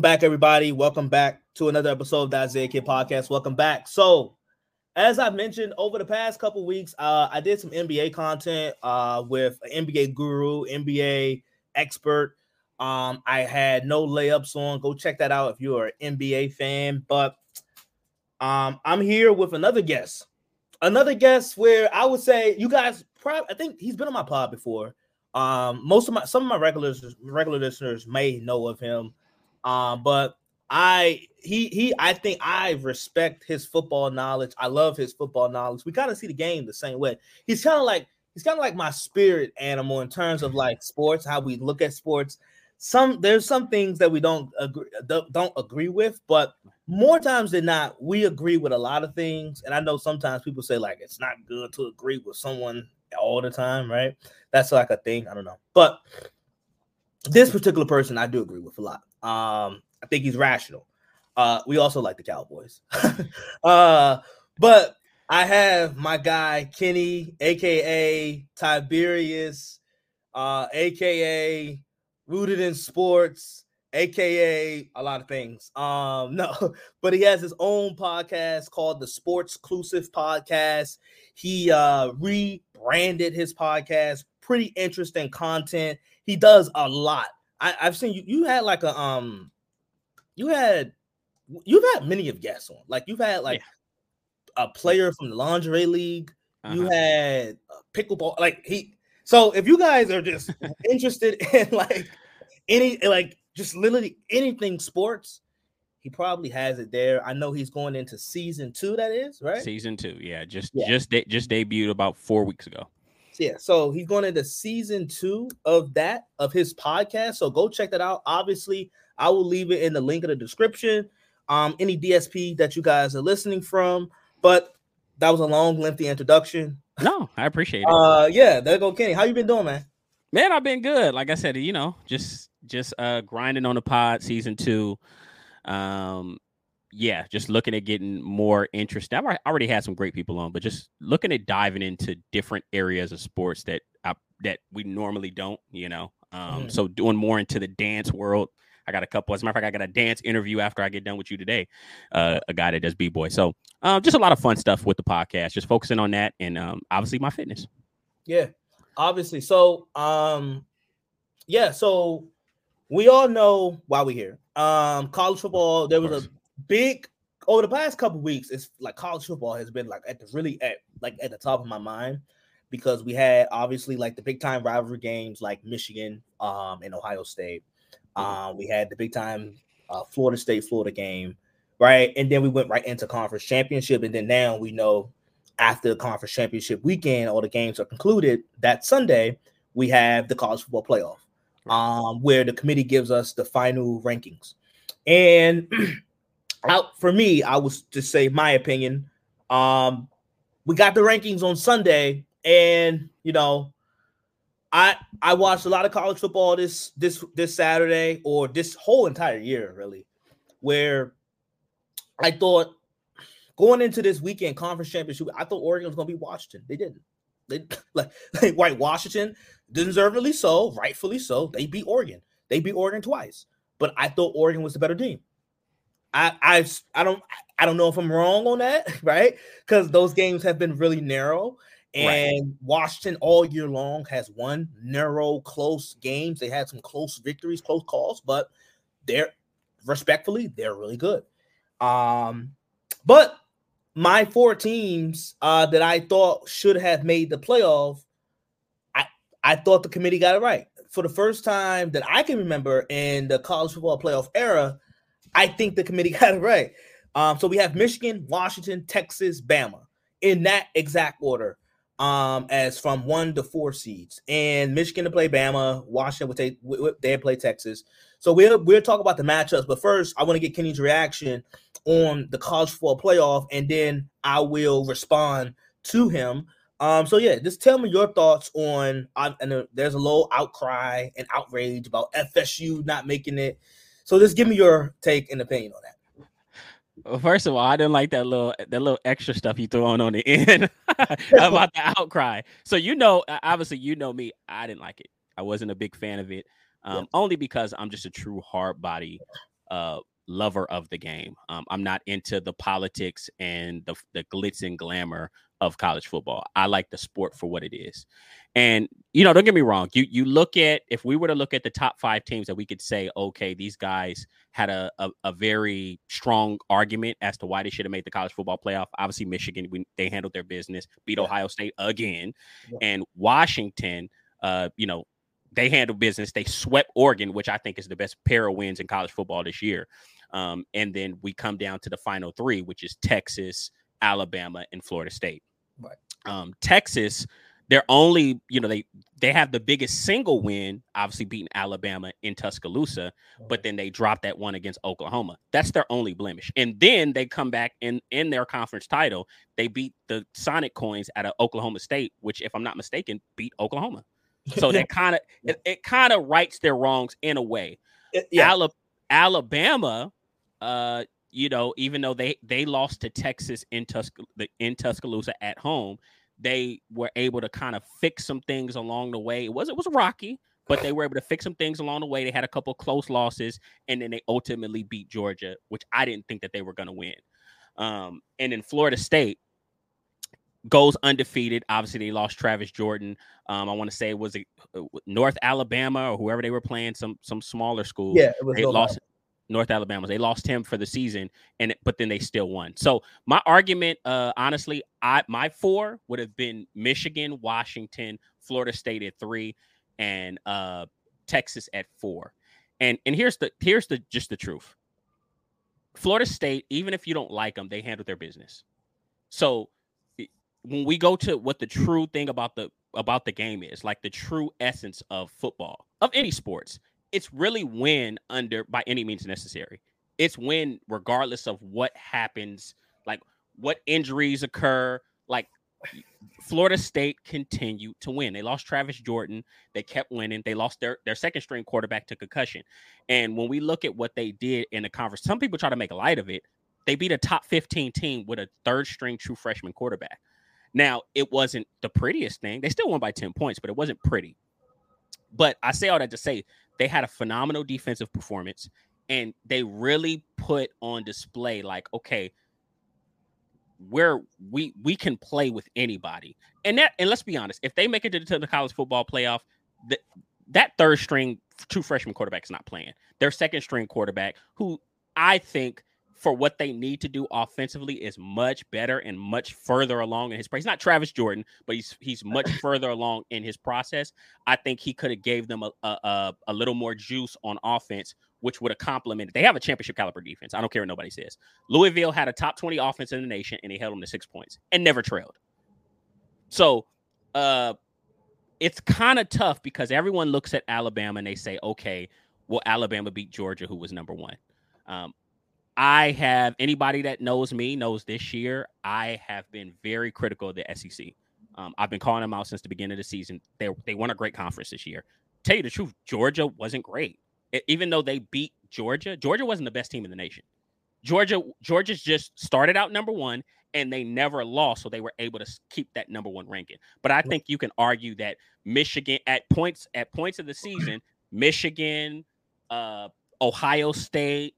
back, everybody. Welcome back to another episode of the Isaiah Kid Podcast. Welcome back. So, as I've mentioned over the past couple weeks, uh, I did some NBA content uh, with an NBA guru, NBA expert. Um, I had no layups on. Go check that out if you're an NBA fan. But um, I'm here with another guest, another guest where I would say you guys probably. I think he's been on my pod before. Um, most of my some of my regulars regular listeners may know of him. Um, but I he he I think I respect his football knowledge. I love his football knowledge. We kind of see the game the same way. He's kind of like he's kind of like my spirit animal in terms of like sports, how we look at sports. Some there's some things that we don't agree don't agree with, but more times than not, we agree with a lot of things. And I know sometimes people say like it's not good to agree with someone all the time, right? That's like a thing. I don't know, but this particular person I do agree with a lot. Um, I think he's rational. Uh, we also like the Cowboys. uh, but I have my guy Kenny, aka Tiberius, uh, aka rooted in sports, aka a lot of things. Um, no, but he has his own podcast called the Sportsclusive Podcast. He uh rebranded his podcast, pretty interesting content. He does a lot. I, I've seen you. You had like a um, you had you've had many of guests on. Like you've had like yeah. a player from the lingerie league. Uh-huh. You had pickleball. Like he. So if you guys are just interested in like any like just literally anything sports, he probably has it there. I know he's going into season two. That is right. Season two, yeah. Just yeah. just de- just debuted about four weeks ago yeah, so he's going into season two of that of his podcast. So go check that out. Obviously, I will leave it in the link in the description. Um, any DSP that you guys are listening from, but that was a long, lengthy introduction. No, I appreciate it. Uh, yeah, there go Kenny. How you been doing, man? Man, I've been good. Like I said, you know, just just uh grinding on the pod season two. Um, yeah, just looking at getting more interest. I've already had some great people on, but just looking at diving into different areas of sports that I, that we normally don't, you know. Um, mm. So doing more into the dance world. I got a couple. As a matter of fact, I got a dance interview after I get done with you today. Uh, a guy that does b boy. So um, just a lot of fun stuff with the podcast. Just focusing on that and um, obviously my fitness. Yeah, obviously. So um, yeah. So we all know why we're here. Um, college football. There was a big over the past couple weeks, it's like college football has been like at the really at like at the top of my mind because we had obviously like the big time rivalry games like Michigan um and Ohio State. Mm-hmm. Um, we had the big time uh, Florida State Florida game, right? And then we went right into conference championship, and then now we know after the conference championship weekend, all the games are concluded. That Sunday, we have the college football playoff, um, where the committee gives us the final rankings, and out for me, I was to say my opinion. Um, we got the rankings on Sunday, and you know, I I watched a lot of college football this this this Saturday or this whole entire year, really, where I thought going into this weekend conference championship, I thought Oregon was gonna be Washington. They didn't. They like, like Washington, deservedly so, rightfully so. They beat Oregon. They beat Oregon twice. But I thought Oregon was the better team. I I I don't I don't know if I'm wrong on that, right? Because those games have been really narrow. And right. Washington all year long has won narrow, close games. They had some close victories, close calls, but they're respectfully, they're really good. Um, but my four teams uh, that I thought should have made the playoff, I I thought the committee got it right. For the first time that I can remember in the college football playoff era, I think the committee got it right. Um, so we have Michigan, Washington, Texas, Bama in that exact order. Um, as from one to four seeds, and Michigan to play Bama, Washington would take they play Texas. So we'll we'll talk about the matchups, but first I want to get Kenny's reaction on the college football playoff, and then I will respond to him. Um, so yeah, just tell me your thoughts on. Uh, and there's a little outcry and outrage about FSU not making it so just give me your take and opinion on that. Well, first of all, I didn't like that little that little extra stuff you threw on on the end about the outcry. So you know, obviously, you know me. I didn't like it. I wasn't a big fan of it, um, yeah. only because I'm just a true hard body uh, lover of the game. Um, I'm not into the politics and the, the glitz and glamour of college football. I like the sport for what it is. And you know, don't get me wrong. You you look at if we were to look at the top five teams that we could say, okay, these guys had a a, a very strong argument as to why they should have made the college football playoff. Obviously, Michigan, we, they handled their business, beat. Ohio State again, yeah. and Washington. Uh, you know, they handle business. They swept Oregon, which I think is the best pair of wins in college football this year. Um, and then we come down to the final three, which is Texas, Alabama, and Florida State. Right. Um, Texas, they're only, you know, they they have the biggest single win, obviously beating Alabama in Tuscaloosa, but then they drop that one against Oklahoma. That's their only blemish. And then they come back in in their conference title, they beat the Sonic Coins at Oklahoma State, which, if I'm not mistaken, beat Oklahoma. So that kind of it, it kind of rights their wrongs in a way. yeah. Alabama, uh, you know, even though they they lost to Texas in Tuscaloosa, in Tuscaloosa at home, they were able to kind of fix some things along the way. It was it was rocky, but they were able to fix some things along the way. They had a couple close losses, and then they ultimately beat Georgia, which I didn't think that they were going to win. Um, and in Florida State goes undefeated. Obviously, they lost Travis Jordan. Um, I want to say it was a, uh, North Alabama or whoever they were playing, some some smaller school. Yeah, it was they lost. North Alabama. They lost him for the season, and but then they still won. So my argument, uh, honestly, I my four would have been Michigan, Washington, Florida State at three, and uh, Texas at four. And and here's the here's the just the truth. Florida State, even if you don't like them, they handle their business. So when we go to what the true thing about the about the game is, like the true essence of football, of any sports, it's really win under by any means necessary. It's win regardless of what happens, like what injuries occur. Like Florida State continued to win. They lost Travis Jordan. They kept winning. They lost their, their second string quarterback to concussion. And when we look at what they did in the conference, some people try to make light of it. They beat a top 15 team with a third string true freshman quarterback. Now, it wasn't the prettiest thing. They still won by 10 points, but it wasn't pretty. But I say all that to say they had a phenomenal defensive performance and they really put on display like okay where we we can play with anybody and that and let's be honest if they make it to the college football playoff that that third string two freshman quarterback is not playing their second string quarterback who i think for what they need to do offensively is much better and much further along in his. He's not Travis Jordan, but he's he's much further along in his process. I think he could have gave them a, a a little more juice on offense, which would have complemented. They have a championship caliber defense. I don't care what nobody says. Louisville had a top twenty offense in the nation, and they held them to six points and never trailed. So, uh, it's kind of tough because everyone looks at Alabama and they say, okay, well, Alabama beat Georgia, who was number one. Um, I have anybody that knows me knows this year I have been very critical of the SEC. Um, I've been calling them out since the beginning of the season. They they won a great conference this year. Tell you the truth, Georgia wasn't great. It, even though they beat Georgia, Georgia wasn't the best team in the nation. Georgia Georgia's just started out number one and they never lost, so they were able to keep that number one ranking. But I think you can argue that Michigan at points at points of the season, Michigan, uh, Ohio State,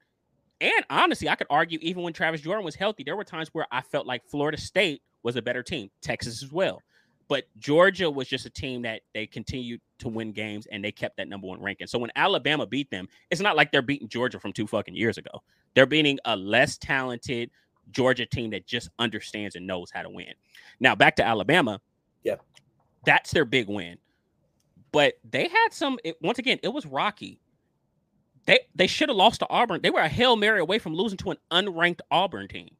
and honestly, I could argue even when Travis Jordan was healthy, there were times where I felt like Florida State was a better team, Texas as well. But Georgia was just a team that they continued to win games and they kept that number one ranking. So when Alabama beat them, it's not like they're beating Georgia from two fucking years ago. They're beating a less talented Georgia team that just understands and knows how to win. Now back to Alabama. Yeah. That's their big win. But they had some, it, once again, it was rocky they they should have lost to Auburn. They were a hail mary away from losing to an unranked Auburn team.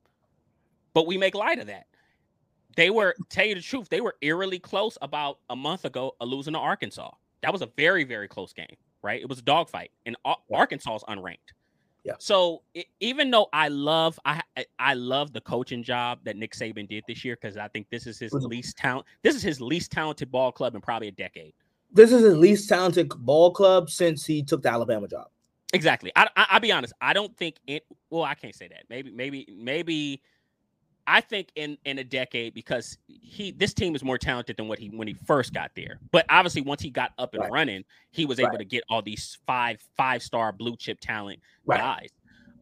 But we make light of that. They were, tell you the truth, they were eerily close about a month ago of losing to Arkansas. That was a very very close game, right? It was a dogfight, and Arkansas is unranked. Yeah. So it, even though I love I I love the coaching job that Nick Saban did this year because I think this is his least talent. This is his least talented ball club in probably a decade. This is his least talented ball club since he took the Alabama job. Exactly. I, I will be honest. I don't think it. Well, I can't say that. Maybe maybe maybe. I think in in a decade because he this team is more talented than what he when he first got there. But obviously, once he got up and right. running, he was able right. to get all these five five star blue chip talent right. guys.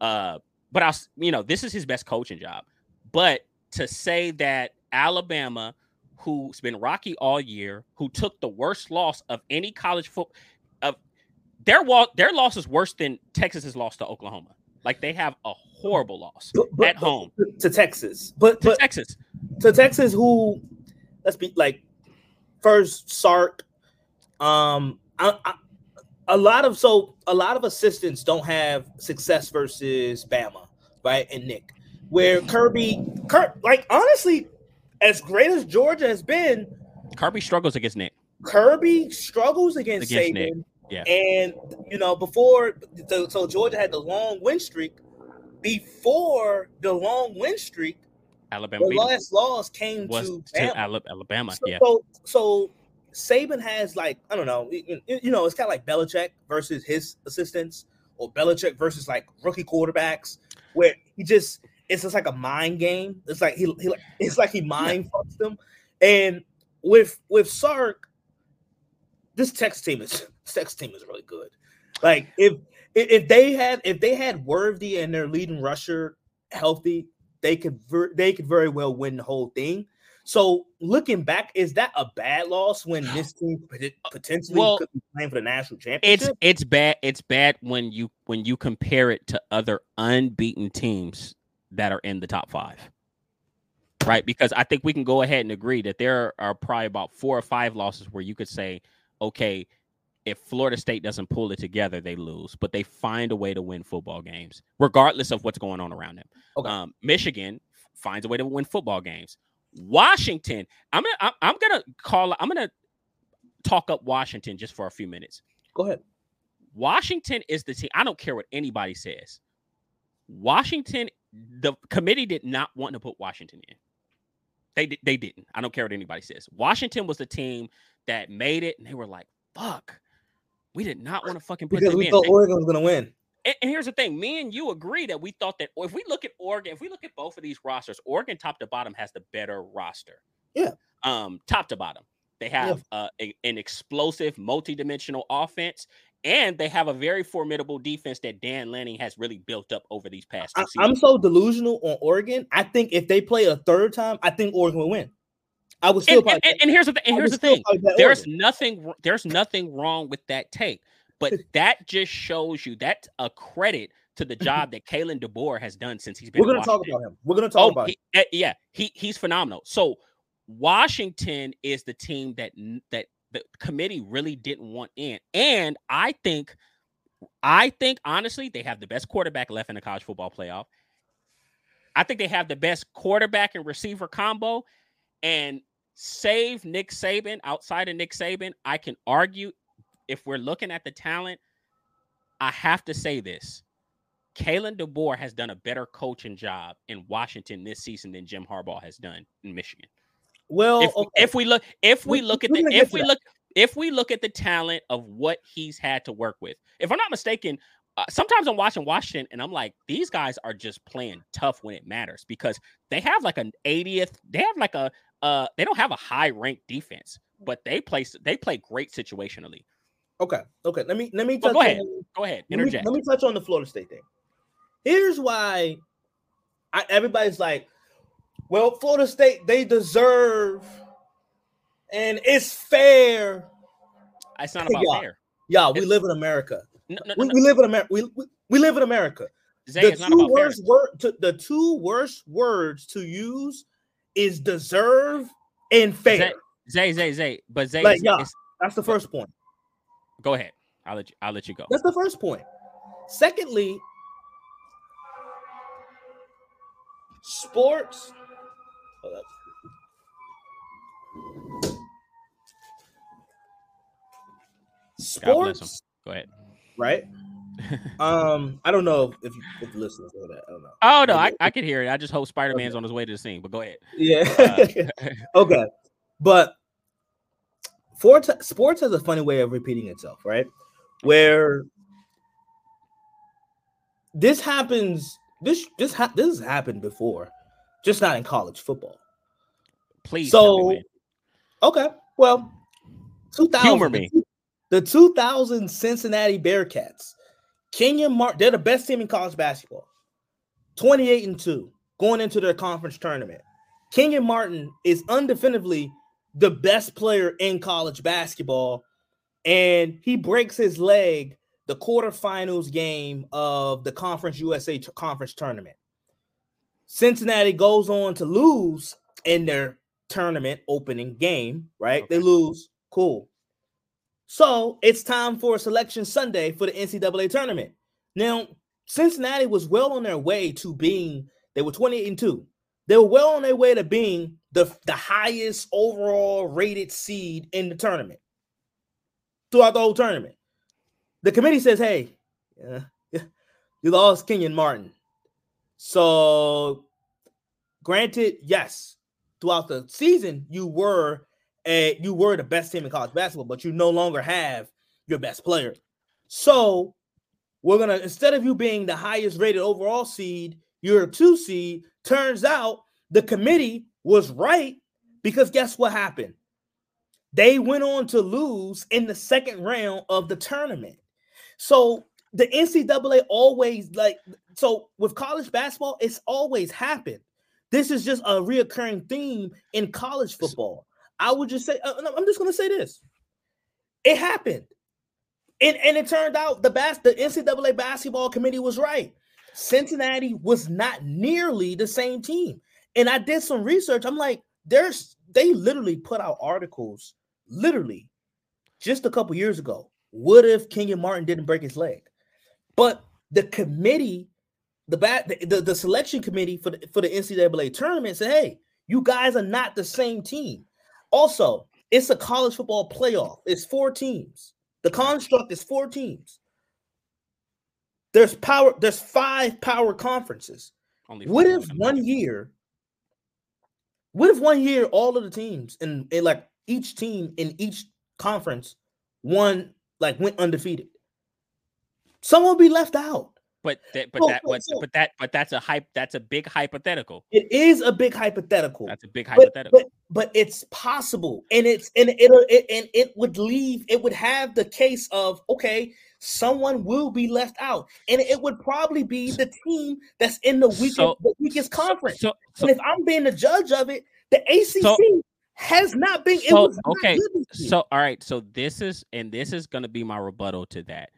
Uh, but I, you know, this is his best coaching job. But to say that Alabama, who's been rocky all year, who took the worst loss of any college football, their their loss is worse than Texas's loss to Oklahoma. Like they have a horrible loss but, but, at home to Texas, but to Texas, to Texas, who let's be like first Sark. Um, I, I, a lot of so a lot of assistants don't have success versus Bama, right? And Nick, where Kirby, Kurt, like honestly, as great as Georgia has been, Kirby struggles against Nick. Kirby struggles against, against Saban. Nick. Yeah. And you know, before so, so Georgia had the long win streak. Before the long win streak, Alabama. The last loss came to, to Alabama. So, yeah. So, so Saban has like I don't know, you, you know, it's kind of like Belichick versus his assistants, or Belichick versus like rookie quarterbacks, where he just it's just like a mind game. It's like he, he it's like he mind fucks them. And with with Sark, this Texas team is Texas team is really good. Like if if they had if they had Worthy and their leading rusher healthy, they could ver- they could very well win the whole thing. So looking back, is that a bad loss when this team uh, potentially well, could be playing for the national championship? It's it's bad. It's bad when you when you compare it to other unbeaten teams that are in the top five. Right, because I think we can go ahead and agree that there are probably about four or five losses where you could say, okay, if Florida State doesn't pull it together, they lose, but they find a way to win football games, regardless of what's going on around them. Okay. Um, Michigan finds a way to win football games. Washington, I'm gonna I'm gonna call I'm gonna talk up Washington just for a few minutes. Go ahead. Washington is the team. I don't care what anybody says. Washington, the committee did not want to put Washington in. They they didn't. I don't care what anybody says. Washington was the team that made it, and they were like, "Fuck, we did not want to fucking put because we in. thought Oregon was gonna win." And, and, here's the thing: me and you agree that we thought that if we look at Oregon, if we look at both of these rosters, Oregon top to bottom has the better roster. Yeah. Um, top to bottom, they have yeah. uh, a, an explosive, multi-dimensional offense, and they have a very formidable defense that Dan Lanning has really built up over these past. I, am so delusional on Oregon. I think if they play a third time, I think Oregon will win. I would still. And, and, and, here's the th- and here's the thing: there's Oregon. nothing there's nothing wrong with that take, but that just shows you that's a credit to the job that Kalen DeBoer has done since he's been. We're going to talk about him. We're going to talk oh, about he, him. Eh, yeah, he he's phenomenal. So Washington is the team that that the committee really didn't want in, and I think, I think honestly, they have the best quarterback left in the college football playoff. I think they have the best quarterback and receiver combo, and save Nick Saban outside of Nick Saban, I can argue if we're looking at the talent, I have to say this. Kalen DeBoer has done a better coaching job in Washington this season than Jim Harbaugh has done in Michigan. Well, if, okay. if we look, if we look at the, if we look, if we look at the talent of what he's had to work with, if I'm not mistaken, uh, sometimes I'm watching Washington and I'm like, these guys are just playing tough when it matters because they have like an 80th, they have like a, uh, they don't have a high ranked defense, but they play they play great situationally. Okay, okay. Let me let me touch go ahead. On, go ahead. Interject. Let me, let me touch on the Florida State thing. Here's why I, everybody's like, well, Florida State they deserve, and it's fair. It's not about y'all, fair. Y'all, we live in America. No, no, we, no, we, live in America. We, we, we live in America. Zay, the two worst word, to, the two worst words to use is deserve and fair. Zay, Zay, Zay, but Zay, like, yeah, that's the first point. Go ahead. I'll let you. I'll let you go. That's the first point. Secondly, sports. Sports. Go ahead. Right. um, I don't know if you, if the listeners know that. I don't know. Oh no, I, I can hear it. I just hope Spider Man's okay. on his way to the scene. But go ahead. Yeah. Uh, okay, but sports sports has a funny way of repeating itself, right? Where this happens. This this ha- this has happened before, just not in college football. Please. So, okay, well, two thousand. Humor me. The 2000 Cincinnati Bearcats Kenyon Martin, they're the best team in college basketball. 28 and 2 going into their conference tournament. Kenyon Martin is undefinitively the best player in college basketball, and he breaks his leg the quarterfinals game of the Conference USA t- conference tournament. Cincinnati goes on to lose in their tournament opening game, right? Okay. They lose. Cool. So it's time for selection Sunday for the NCAA tournament. Now, Cincinnati was well on their way to being, they were 28 and 2. They were well on their way to being the, the highest overall rated seed in the tournament throughout the whole tournament. The committee says, hey, yeah, you lost Kenyon Martin. So, granted, yes, throughout the season, you were a, you were the best team in college basketball, but you no longer have your best player. So, we're gonna instead of you being the highest rated overall seed, you're a two seed. Turns out the committee was right because guess what happened? They went on to lose in the second round of the tournament. So the NCAA always like so with college basketball, it's always happened. This is just a reoccurring theme in college football. I would just say, uh, I'm just going to say this: it happened, and and it turned out the bas- the NCAA basketball committee was right. Cincinnati was not nearly the same team, and I did some research. I'm like, there's they literally put out articles, literally, just a couple years ago what if Kenyon Martin didn't break his leg? But the committee, the bat, the, the, the selection committee for the, for the NCAA tournament said, "Hey, you guys are not the same team." Also, it's a college football playoff. It's four teams. The construct is four teams. There's power. There's five power conferences. Only what if one year? What if one year all of the teams and like each team in each conference won like went undefeated. Someone will be left out. But that, but that, but, but that, but that's a hype. That's a big hypothetical. It is a big hypothetical. That's a big hypothetical. But, but, but it's possible, and it's and it, it and it would leave. It would have the case of okay, someone will be left out, and it would probably be the team that's in the weakest, so, the weakest conference. So, so, and if I'm being the judge of it, the ACC has not been. So, okay. So all right. So this is and this is going to be my rebuttal to that.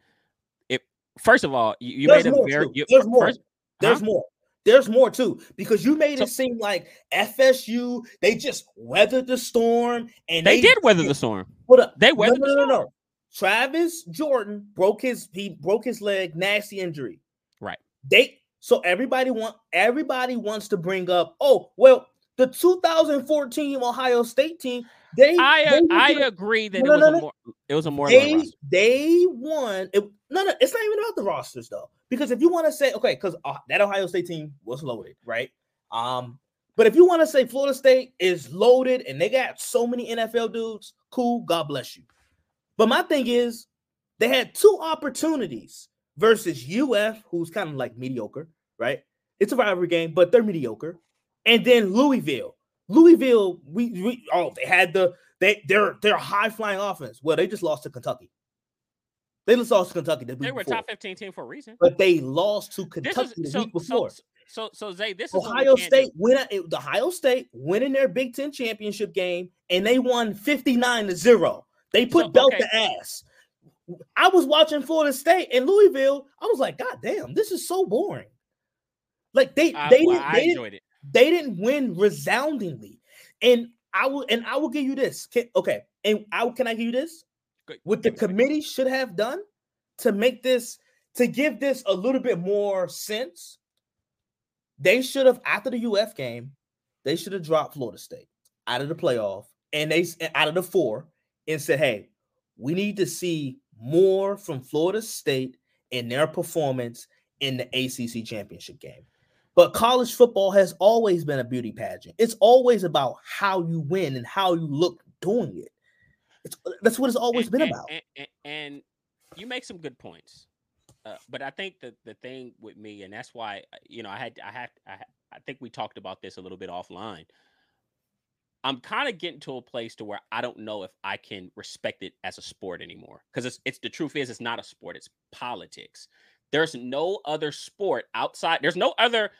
First of all, you, you made a very you, there's more. First, there's huh? more. There's more too because you made so, it seem like FSU they just weathered the storm and they, they did weather the storm. Hold up, they weathered no, no, no, the storm. No, Travis Jordan broke his he broke his leg, nasty injury. Right. They so everybody want everybody wants to bring up. Oh well, the 2014 Ohio State team, they I they I agree that no, it was no, no, a more it was a more they they won. It, no, no, it's not even about the rosters though, because if you want to say okay, because uh, that Ohio State team was loaded, right? Um, but if you want to say Florida State is loaded and they got so many NFL dudes, cool, God bless you. But my thing is, they had two opportunities versus UF, who's kind of like mediocre, right? It's a rivalry game, but they're mediocre and then Louisville. Louisville, we, we oh they had the they they're they're high flying offense. Well, they just lost to Kentucky. They just lost to Kentucky. The they were before. top fifteen team for a reason, but they lost to Kentucky is, the so, week before. So, so, so Zay, this is Ohio State win. The Ohio State win in their Big Ten championship game, and they won fifty nine to zero. They put so, belt okay. to ass. I was watching Florida State and Louisville. I was like, God damn, this is so boring. Like they, I, they, well, they, enjoyed it. They didn't win resoundingly. And I will and I will give you this. Can, okay. And I can I give you this? What the committee should have done to make this to give this a little bit more sense. They should have after the UF game, they should have dropped Florida State out of the playoff and they out of the four and said, "Hey, we need to see more from Florida State in their performance in the ACC championship game." But college football has always been a beauty pageant. It's always about how you win and how you look doing it. It's, that's what it's always and, been and, about. And, and, you make some good points, uh, but I think that the thing with me, and that's why uh, you know I had I had I, I think we talked about this a little bit offline. I'm kind of getting to a place to where I don't know if I can respect it as a sport anymore because it's it's the truth is it's not a sport it's politics. There's no other sport outside. There's no other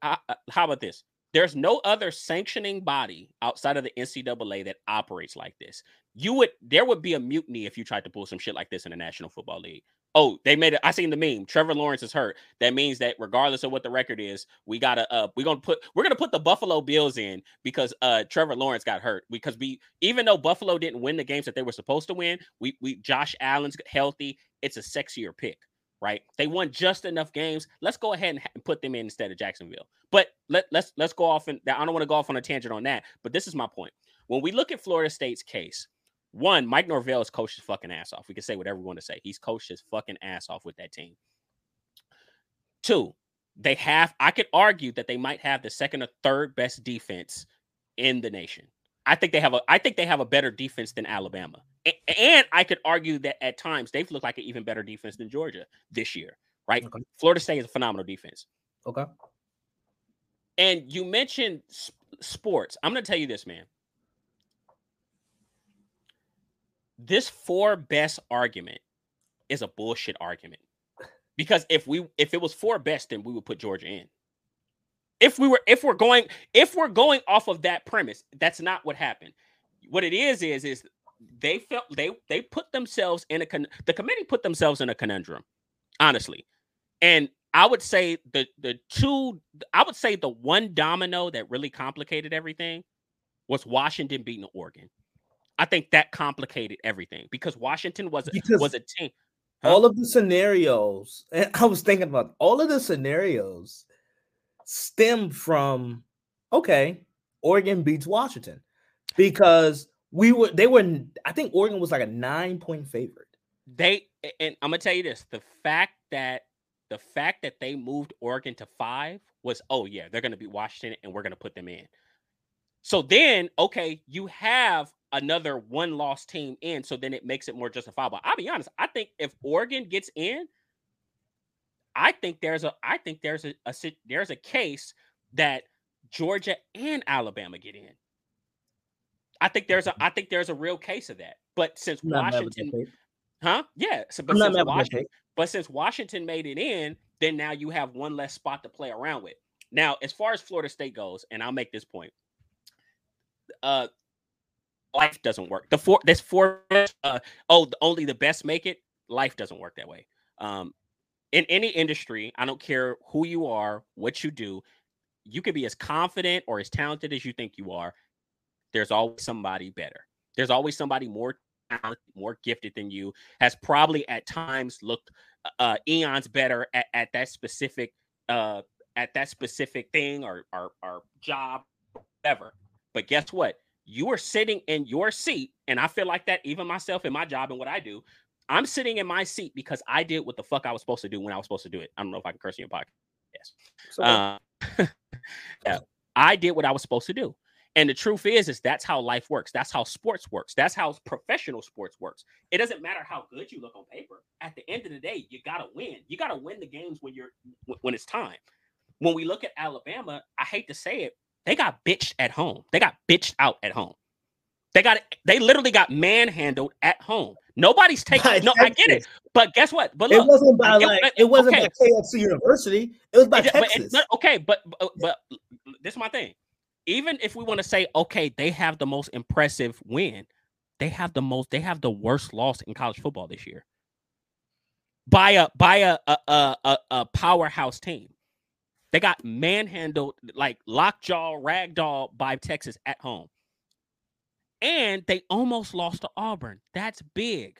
uh, how about this? There's no other sanctioning body outside of the NCAA that operates like this. You would there would be a mutiny if you tried to pull some shit like this in the National Football League. Oh, they made it. I seen the meme. Trevor Lawrence is hurt. That means that regardless of what the record is, we gotta uh we're gonna put we're gonna put the Buffalo Bills in because uh Trevor Lawrence got hurt. Because we even though Buffalo didn't win the games that they were supposed to win, we we Josh Allen's healthy. It's a sexier pick right? They won just enough games. Let's go ahead and put them in instead of Jacksonville. But let, let's let's go off and I don't want to go off on a tangent on that. But this is my point. When we look at Florida State's case, one, Mike Norvell has coached his fucking ass off. We can say whatever we want to say. He's coached his fucking ass off with that team. Two, they have. I could argue that they might have the second or third best defense in the nation. I think they have a. I think they have a better defense than Alabama. And I could argue that at times they've looked like an even better defense than Georgia this year, right? Okay. Florida State is a phenomenal defense. Okay. And you mentioned sports. I'm going to tell you this, man. This four best argument is a bullshit argument. Because if we if it was four best, then we would put Georgia in. If we were if we're going if we're going off of that premise, that's not what happened. What it is is is they felt they they put themselves in a con- the committee put themselves in a conundrum, honestly. And I would say the the two I would say the one domino that really complicated everything was Washington beating Oregon. I think that complicated everything because Washington was because was a team. Huh? All of the scenarios, and I was thinking about all of the scenarios stem from okay, Oregon beats Washington because we were they were I think Oregon was like a nine point favorite. They and I'm gonna tell you this: the fact that the fact that they moved Oregon to five was oh yeah they're gonna be Washington and we're gonna put them in. So then okay you have another one loss team in, so then it makes it more justifiable. I'll be honest, I think if Oregon gets in, I think there's a I think there's a, a there's a case that Georgia and Alabama get in. I think there's a I think there's a real case of that. But since Washington, huh? Yeah. So, but, since Washington, but since Washington made it in, then now you have one less spot to play around with. Now, as far as Florida State goes, and I'll make this point, uh, life doesn't work. The four, this four, uh, oh, only the best make it. Life doesn't work that way. Um, in any industry, I don't care who you are, what you do, you can be as confident or as talented as you think you are there's always somebody better. There's always somebody more talented, more gifted than you, has probably at times looked uh, eons better at, at that specific uh, at that specific thing or, or or job, whatever. But guess what? You are sitting in your seat, and I feel like that even myself in my job and what I do. I'm sitting in my seat because I did what the fuck I was supposed to do when I was supposed to do it. I don't know if I can curse in your podcast. Yes. So, uh, yeah, I did what I was supposed to do. And the truth is, is that's how life works. That's how sports works. That's how professional sports works. It doesn't matter how good you look on paper. At the end of the day, you gotta win. You gotta win the games when you're when it's time. When we look at Alabama, I hate to say it, they got bitched at home. They got bitched out at home. They got they literally got manhandled at home. Nobody's taking no, I get it. But guess what? But look, it wasn't by like it wasn't okay. by KFC University. It was by it, Texas. But okay, but, but but this is my thing even if we want to say, okay, they have the most impressive win, they have the most, they have the worst loss in college football this year by a by a a, a, a powerhouse team. They got manhandled like lockjaw, ragdoll by Texas at home. And they almost lost to Auburn. That's big.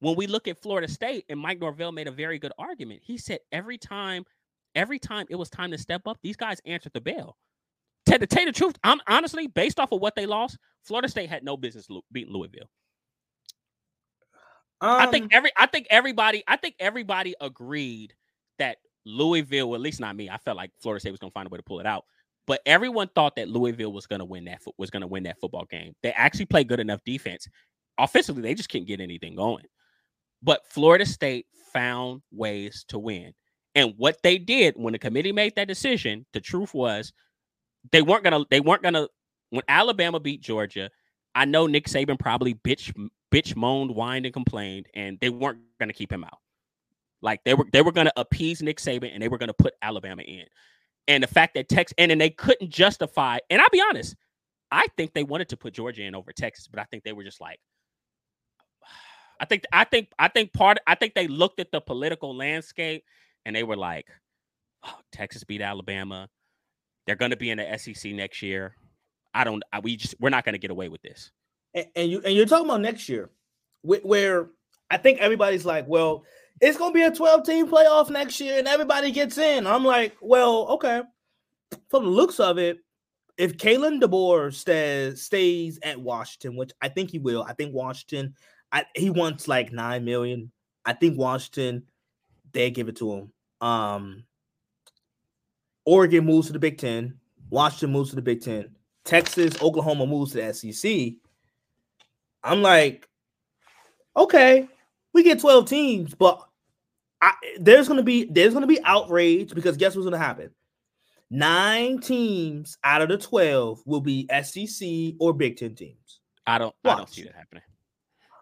When we look at Florida State, and Mike Norvell made a very good argument. He said every time, every time it was time to step up, these guys answered the bell to tell you the truth, I'm honestly based off of what they lost. Florida State had no business beating Louisville. Um, I think um every I think everybody I think everybody agreed that Louisville, well, at least not me. I felt like Florida State was going to find a way to pull it out. But everyone thought that Louisville was going to win that was going to win that football game. They actually played good enough defense. Offensively, they just couldn't get anything going. But Florida State found ways to win. And what they did when the committee made that decision, the truth was they weren't gonna they weren't gonna when Alabama beat Georgia. I know Nick Saban probably bitch bitch moaned, whined, and complained, and they weren't gonna keep him out. Like they were they were gonna appease Nick Saban and they were gonna put Alabama in. And the fact that Texas and then they couldn't justify, and I'll be honest, I think they wanted to put Georgia in over Texas, but I think they were just like, I think I think I think part I think they looked at the political landscape and they were like, oh, Texas beat Alabama. They're going to be in the SEC next year. I don't. I, we just we're not going to get away with this. And, and, you and you're talking about next year, where I think everybody's like, well, it's to be a 12 team playoff next year, and everybody gets in. I'm like, well, okay. From the looks of it, if Kalen DeBoer stays stays at Washington, which I think he will, I think Washington, I, he wants like nine million. I think Washington, they give it to him. Um, Oregon moves to the Big Ten. Washington moves to the Big Ten. Texas, Oklahoma moves to the SEC. I'm like, okay, we get 12 teams, but I, there's gonna be there's gonna be outrage because guess what's gonna happen? Nine teams out of the 12 will be SEC or Big Ten teams. I don't Watch. I don't see that happening.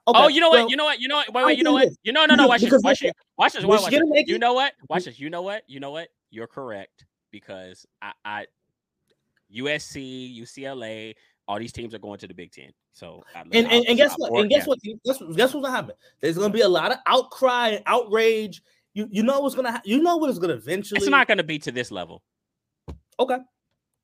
Okay, oh, you know what? you know what? You know what? Wait, wait. You know what? You know, no, no. Watch this. Watch this. Watch this. Watch this. You know what? Watch this. You know what? You know what? You're correct because I, I USC, UCLA, all these teams are going to the Big Ten. So and, and, and, guess what? And guess what? Guess, guess what's gonna happen? There's gonna be a lot of outcry and outrage. You you know what's gonna ha- you know what is gonna eventually. It's not gonna be to this level. Okay.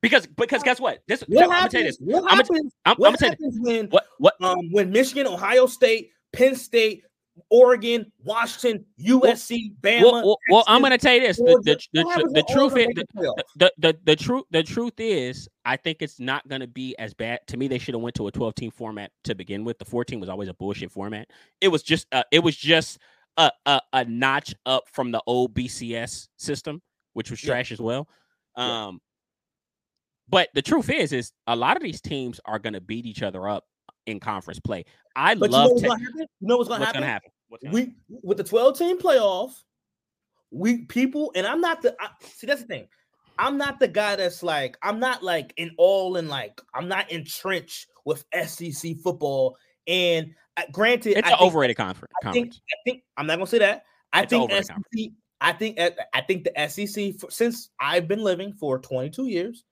Because because guess what? This what I'm happens, gonna tell you this. What I'm happens, I'm, what I'm happens when what what um when Michigan, Ohio State, Penn State, Oregon, Washington, USC, Bama. Well, well, well I'm going to tell you this: the, the, the, the truth is, the, the, the, truth the truth is, I think it's not going to be as bad. To me, they should have went to a 12 team format to begin with. The 14 was always a bullshit format. It was just uh, it was just a, a, a notch up from the old BCS system, which was trash yeah. as well. Um, yeah. But the truth is, is a lot of these teams are going to beat each other up in conference play. I but love. You know what's going to happen? You know what's going to happen? happen? we with the 12 team playoff, we people, and I'm not the I, see that's the thing. I'm not the guy that's like, I'm not like in all in like, I'm not entrenched with SEC football. And uh, granted, it's I an think, overrated conference. I think, I think I'm not gonna say that. I it's think SEC, I think I think the SEC for, since I've been living for 22 years,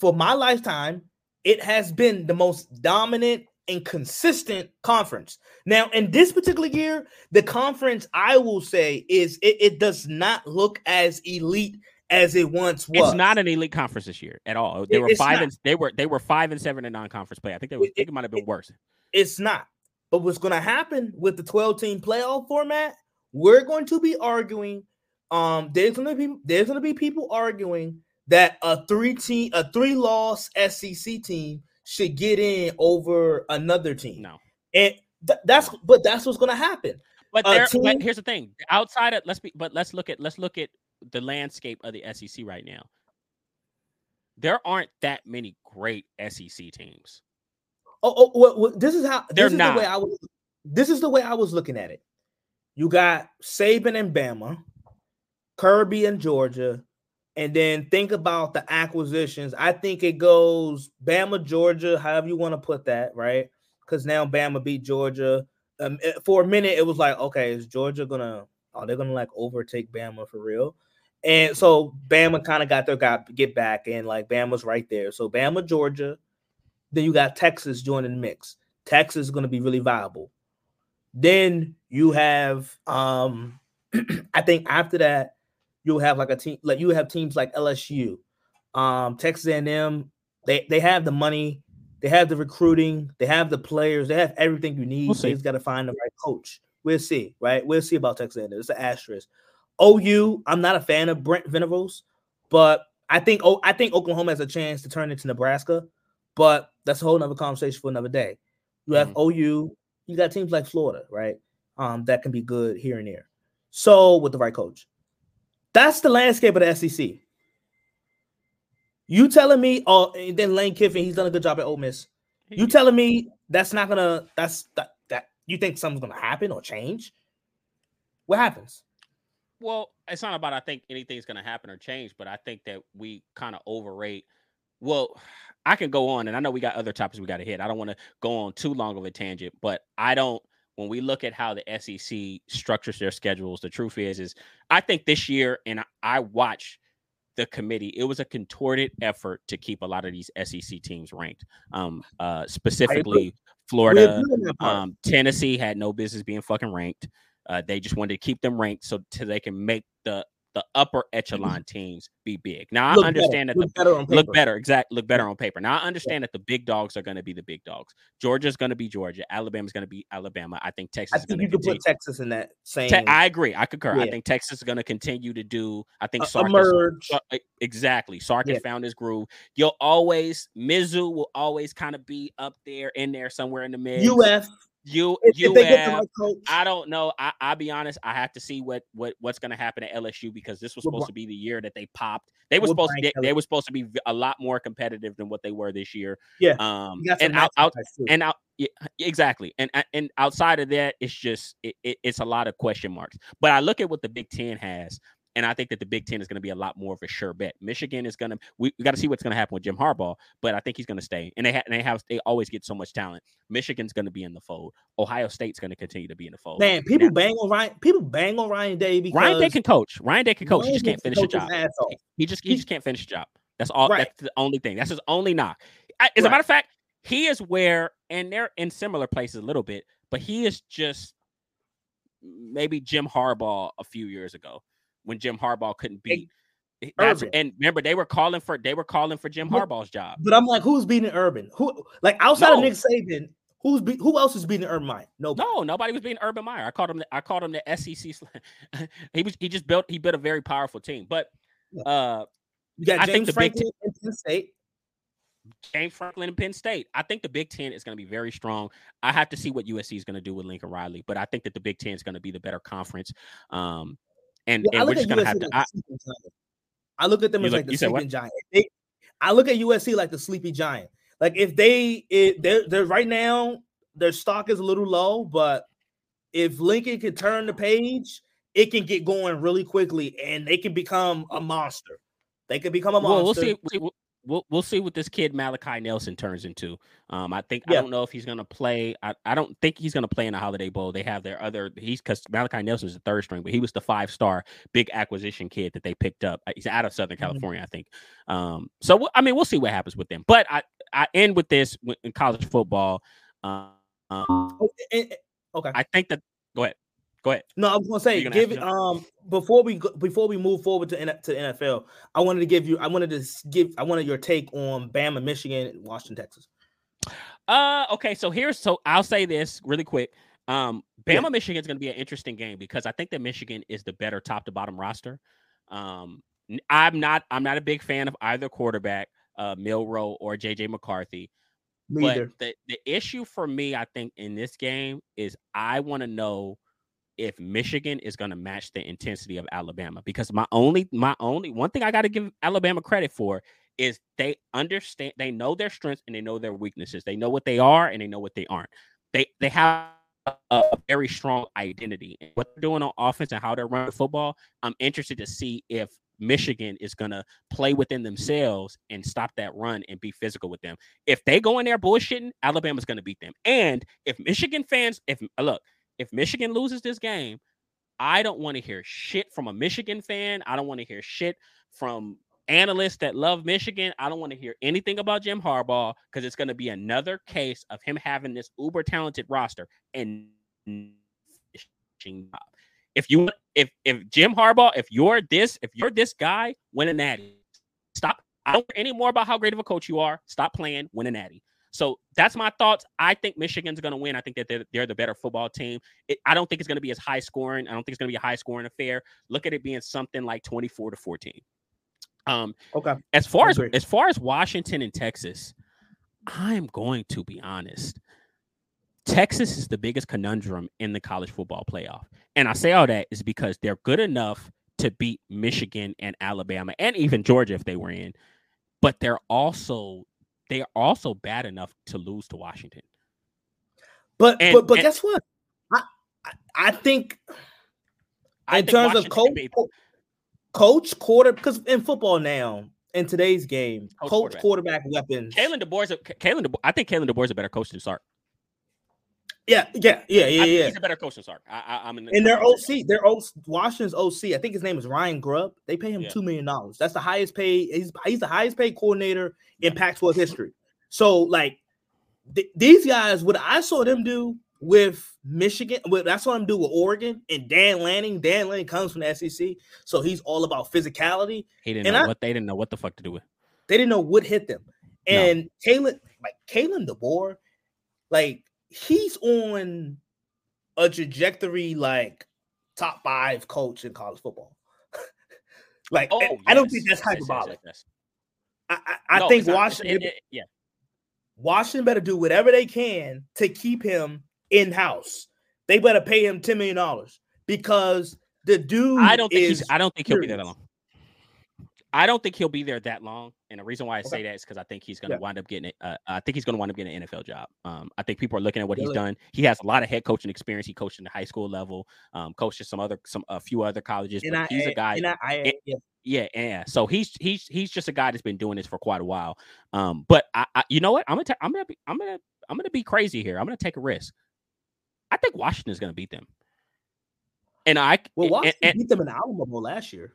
for my lifetime, it has been the most dominant and consistent conference. Now, in this particular year, the conference I will say is it, it, does not look as elite as it once was. It's not an elite conference this year at all. They it, were five not. and they were they were five and seven in non-conference play. I think they were, I think it might have been worse. It's not. But what's going to happen with the 12 team playoff format? We're going to be arguing. Um, there's going to be there's going to be people arguing that a three team a three loss SEC team should get in over another team. No, and th- that's but that's what's going to happen. But, there, team, but here's the thing: outside of let's be, but let's look at let's look at the landscape of the SEC right now. There aren't that many great SEC teams. Oh, oh well, well, this is how They're this is not. the way I was. This is the way I was looking at it. You got Saban and Bama, Kirby and Georgia, and then think about the acquisitions. I think it goes Bama, Georgia, however you want to put that, right? Because now Bama beat Georgia. Um, eh, for a minute, it was like, okay, is Georgia gonna? Are they gonna like overtake Bama for real? And so Bama kind of got their got get back, and like Bama's right there. So Bama, Georgia. Then you got Texas joining the mix. Texas is gonna be really viable. Then you have, um, I think after that, you'll have like a team like you have teams like LSU, um, Texas A&M. They they have the money, they have the recruiting, they have the players, they have everything you need. We'll they just got to find the right coach. We'll see, right? We'll see about Texas A&M. It's an asterisk. OU, I'm not a fan of Brent Venables, but I think oh, I think Oklahoma has a chance to turn into Nebraska, but that's a whole nother conversation for another day. You have mm-hmm. OU, you got teams like Florida, right? Um, that can be good here and there. So with the right coach. That's the landscape of the SEC. You telling me, oh, and then Lane Kiffin, he's done a good job at Ole Miss. You telling me that's not gonna that's that, that you think something's gonna happen or change? What happens? Well, it's not about I think anything's gonna happen or change, but I think that we kind of overrate. Well, I can go on, and I know we got other topics we got to hit. I don't want to go on too long of a tangent, but I don't when we look at how the SEC structures their schedules, the truth is, is I think this year, and I watch the committee. It was a contorted effort to keep a lot of these SEC teams ranked. Um, uh, specifically Florida, um, Tennessee had no business being fucking ranked. Uh, they just wanted to keep them ranked so, so they can make the the upper mm-hmm. echelon teams be big. Now look I understand better, that the better look better, exact look better on paper. Now I understand yeah. that the big dogs are going to be the big dogs. Georgia's going to be Georgia. Alabama's going to be Alabama. I think Texas. I think you could put Texas in that same. Te- I agree. I concur. Yeah. I think Texas is going to continue to do. I think Sark emerge. Is, exactly. Sark yeah. has found his groove. You'll always Mizzou will always kind of be up there in there somewhere in the mid. UF you if, you if have, right I don't know. I, I'll be honest. I have to see what what what's going to happen at LSU because this was supposed to be the year that they popped. They were supposed to, they, they, were supposed to be a lot more competitive than what they were this year. Yeah. Um. And out, out and out. Yeah, exactly. And and outside of that, it's just it, it, it's a lot of question marks. But I look at what the Big Ten has. And I think that the Big Ten is going to be a lot more of a sure bet. Michigan is going to. We, we got to see what's going to happen with Jim Harbaugh, but I think he's going to stay. And they ha- and they have they always get so much talent. Michigan's going to be in the fold. Ohio State's going to continue to be in the fold. Man, people now, bang on Ryan. People bang on Ryan Day because Ryan Day can coach. Ryan Day can coach. Ryan he just can't finish a job. He just he, he just can't finish a job. That's all. Right. That's the only thing. That's his only knock. As right. a matter of fact, he is where, and they're in similar places a little bit, but he is just maybe Jim Harbaugh a few years ago when Jim Harbaugh couldn't beat. and remember, they were calling for they were calling for Jim Harbaugh's job. But I'm like, who's beating Urban? Who like outside no. of Nick Saban? Who's be, who else is beating Urban Meyer? Nobody. No, nobody was beating Urban Meyer. I called him. The, I called him the SEC. he was. He just built. He built a very powerful team. But uh, you got James I think the Franklin Big Ten, Penn State. James Franklin and Penn State. I think the Big Ten is going to be very strong. I have to see what USC is going to do with Lincoln Riley, but I think that the Big Ten is going to be the better conference. Um, and, and we're just gonna have to. I, I, look at them as look, like the sleeping giant. They, I look at USC like the sleepy giant. Like if they, they're, they're right now, their stock is a little low, but if Lincoln can turn the page, it can get going really quickly, and they can become a monster. They could become a monster. Well, we'll see. We'll, we'll see what this kid Malachi Nelson turns into. Um, I think yeah. I don't know if he's gonna play. I, I don't think he's gonna play in the Holiday Bowl. They have their other he's because Malachi Nelson is the third string, but he was the five star big acquisition kid that they picked up. He's out of Southern mm-hmm. California, mm-hmm. I think. Um, so I mean, we'll see what happens with them. But I I end with this in college football. Um, okay, I think that go ahead. Go ahead. No, I was gonna say, give it. Um, before we go, before we move forward to to NFL, I wanted to give you. I wanted to give. I wanted your take on Bama, Michigan, and Washington, Texas. Uh, okay. So here's so I'll say this really quick. Um, Bama, yeah. Michigan is going to be an interesting game because I think that Michigan is the better top to bottom roster. Um, I'm not. I'm not a big fan of either quarterback, uh, Milroe or JJ McCarthy. Neither. But the the issue for me, I think, in this game is I want to know if Michigan is going to match the intensity of Alabama because my only my only one thing I got to give Alabama credit for is they understand they know their strengths and they know their weaknesses. They know what they are and they know what they aren't. They they have a, a very strong identity. And what they're doing on offense and how they're running football, I'm interested to see if Michigan is going to play within themselves and stop that run and be physical with them. If they go in there bullshitting, Alabama's going to beat them. And if Michigan fans, if look, if Michigan loses this game, I don't want to hear shit from a Michigan fan. I don't want to hear shit from analysts that love Michigan. I don't want to hear anything about Jim Harbaugh because it's going to be another case of him having this uber talented roster and if you if if Jim Harbaugh, if you're this, if you're this guy, win a natty. Stop. I don't care any more about how great of a coach you are. Stop playing, win a natty. So that's my thoughts. I think Michigan's going to win. I think that they're, they're the better football team. It, I don't think it's going to be as high scoring. I don't think it's going to be a high scoring affair. Look at it being something like 24 to 14. Um, okay. As far as as far as Washington and Texas, I'm going to be honest. Texas is the biggest conundrum in the college football playoff. And I say all that is because they're good enough to beat Michigan and Alabama and even Georgia if they were in, but they're also they are also bad enough to lose to Washington. But and, but but and, guess what? I I think in think terms Washington of coach, coach quarter because in football now in today's game, coach, coach quarterback. quarterback weapons. Kalen DeBoer's a Kalen DeBoer, I think Kalen DeBoer's a better coach than Sark. Yeah, yeah, yeah, yeah, yeah. He's a better coach than Sark. I, am in. The and their OC, their o, Washington's OC. I think his name is Ryan Grubb. They pay him yeah. two million dollars. That's the highest paid. He's he's the highest paid coordinator in Pac-12 history. So like th- these guys, what I saw them do with Michigan, that's what I saw them do with Oregon and Dan Lanning. Dan Lanning comes from the SEC, so he's all about physicality. He didn't and know I, what they didn't know what the fuck to do with. They didn't know what hit them. And no. Kalen, like Kalen DeBoer, like he's on a trajectory like top five coach in college football. like oh, yes. I don't think that's hyperbolic. Yes, yes, I, I, I no, think Washington, it, it, yeah, Washington better do whatever they can to keep him in house. They better pay him ten million dollars because the dude. I don't think he's. I don't think he'll be there long. I don't think he'll be there that long. And the reason why I say that is because I think he's going to yeah. wind up getting it. Uh, I think he's going to wind up getting an NFL job. Um, I think people are looking at what really? he's done. He has a lot of head coaching experience. He coached in the high school level, um, coached some other, some a few other colleges. But he's a guy. I, yeah. yeah, yeah. So he's he's he's just a guy that's been doing this for quite a while. Um, but I, I you know what? I'm gonna ta- I'm gonna be I'm gonna I'm gonna be crazy here. I'm gonna take a risk. I think Washington is gonna beat them. And I well, Washington and, and, beat them in the Alamo Bowl last year.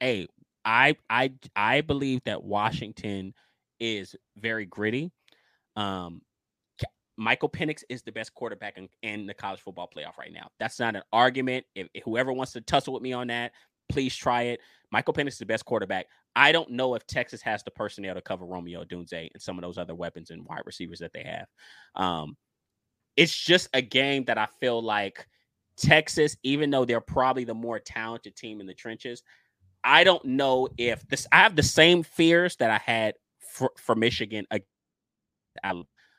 Hey, I I I believe that Washington is very gritty. Um, Michael Penix is the best quarterback in, in, the college football playoff right now. That's not an argument. If, if, whoever wants to tussle with me on that, please try it. Michael Penix is the best quarterback. I don't know if Texas has the personnel to cover Romeo Odunze and some of those other weapons and wide receivers that they have. Um, it's just a game that I feel like Texas, even though they're probably the more talented team in the trenches, I don't know if this. I have the same fears that I had for, for Michigan.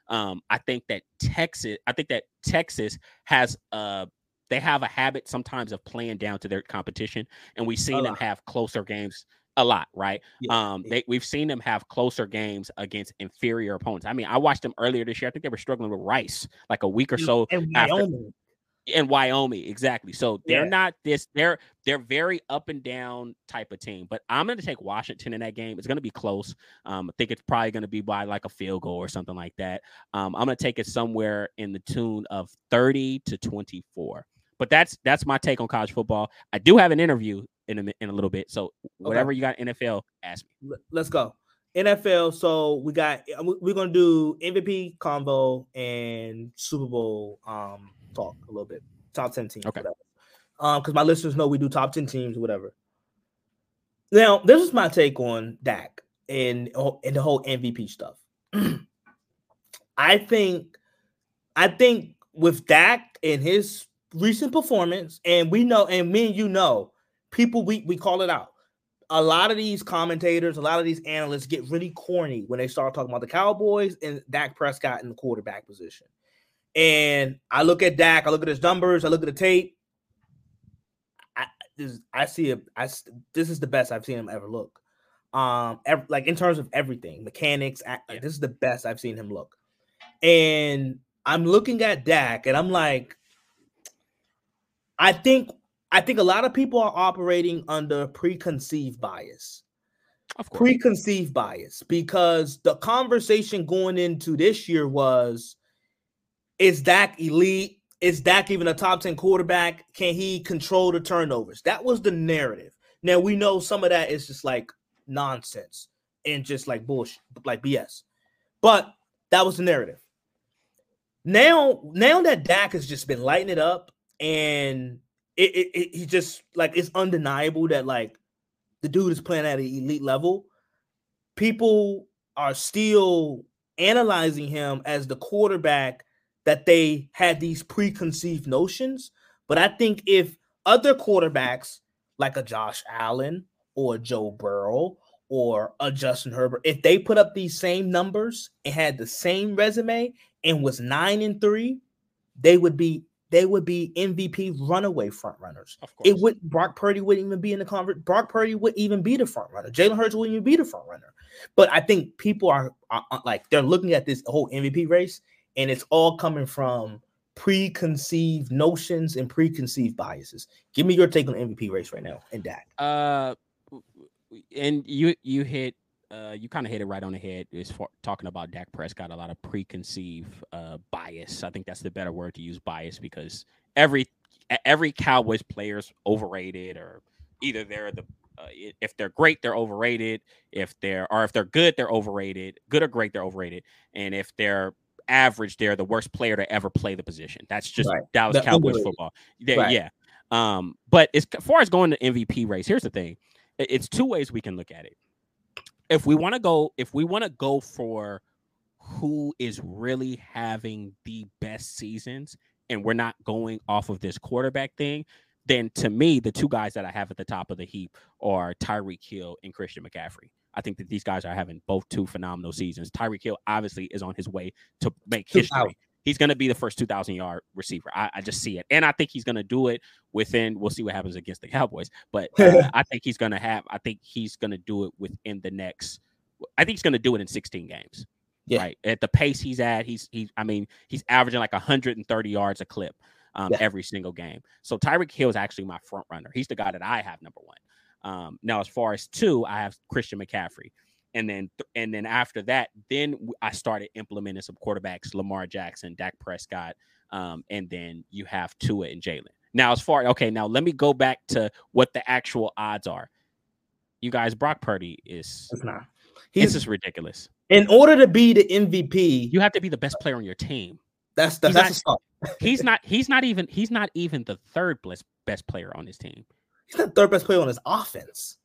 Um, I think that Texas. I think that Texas has uh they have a habit sometimes of playing down to their competition, and we've seen them have closer games a lot, right? Yeah. Um, they we've seen them have closer games against inferior opponents. I mean, I watched them earlier this year. I think they were struggling with Rice like a week or so after in Wyoming, exactly. So they're yeah. not this. They're they're very up and down type of team. But I'm going to take Washington in that game. It's going to be close. Um, I think it's probably going to be by like a field goal or something like that. Um, I'm going to take it somewhere in the tune of 30 to 24. But that's that's my take on college football. I do have an interview in a, in a little bit. So whatever okay. you got NFL, ask me. Let's go. NFL. So we got we're gonna do MVP convo and Super Bowl um talk a little bit. Top 10 teams, okay. whatever. Um, because my listeners know we do top 10 teams, whatever. Now, this is my take on Dak and, and the whole MVP stuff. I think I think with Dak and his recent performance, and we know, and me and you know, people we we call it out. A lot of these commentators, a lot of these analysts get really corny when they start talking about the Cowboys and Dak Prescott in the quarterback position. And I look at Dak, I look at his numbers, I look at the tape. I this, I see a I this is the best I've seen him ever look. Um, ever, like in terms of everything, mechanics, yeah. this is the best I've seen him look. And I'm looking at Dak, and I'm like, I think I think a lot of people are operating under preconceived bias. Of course. Preconceived bias because the conversation going into this year was is Dak elite? Is Dak even a top 10 quarterback? Can he control the turnovers? That was the narrative. Now we know some of that is just like nonsense and just like bullshit, like BS. But that was the narrative. Now, now that Dak has just been lighting it up, and it, it, it he just like it's undeniable that like the dude is playing at an elite level. People are still analyzing him as the quarterback that they had these preconceived notions. But I think if other quarterbacks like a Josh Allen or Joe Burrow or a Justin Herbert, if they put up these same numbers and had the same resume and was nine and three, they would be they would be MVP runaway front runners. Of course. It would Brock Purdy wouldn't even be in the convert. Brock Purdy would even be the front runner. Jalen Hurts wouldn't even be the front runner. But I think people are, are, are like they're looking at this whole MVP race and it's all coming from preconceived notions and preconceived biases. Give me your take on the MVP race right now and Dak. Uh, and you you hit uh, you kind of hit it right on the head. Is for talking about Dak Prescott, got a lot of preconceived uh, bias. I think that's the better word to use, bias, because every every Cowboys player's overrated, or either they're the uh, if they're great, they're overrated. If they're or if they're good, they're overrated. Good or great, they're overrated. And if they're average, they're the worst player to ever play the position. That's just right. Dallas the Cowboys underrated. football. Right. Yeah. Um, but as far as going to MVP race, here's the thing: it's two ways we can look at it. If we want to go, if we want to go for who is really having the best seasons, and we're not going off of this quarterback thing, then to me, the two guys that I have at the top of the heap are Tyreek Hill and Christian McCaffrey. I think that these guys are having both two phenomenal seasons. Tyreek Hill obviously is on his way to make history. He's going to be the first 2,000 yard receiver. I, I, just see it. And I think he's going to do it within, we'll see what happens against the Cowboys. But uh, I think he's going to have, I think he's going to do it within the next, I think he's going to do it in 16 games. Yeah. Right. At the pace he's at, he's, he's, I mean, he's averaging like 130 yards a clip um, yeah. every single game. So Tyreek Hill is actually my front runner. He's the guy that I have number one. Um, now, as far as two, I have Christian McCaffrey, and then and then after that, then I started implementing some quarterbacks: Lamar Jackson, Dak Prescott, um, and then you have Tua and Jalen. Now, as far okay, now let me go back to what the actual odds are. You guys, Brock Purdy is it's not. He's just ridiculous. In order to be the MVP, you have to be the best player on your team. That's the, that's not, he's not he's not even he's not even the third best best player on his team. He's the third best player on his offense.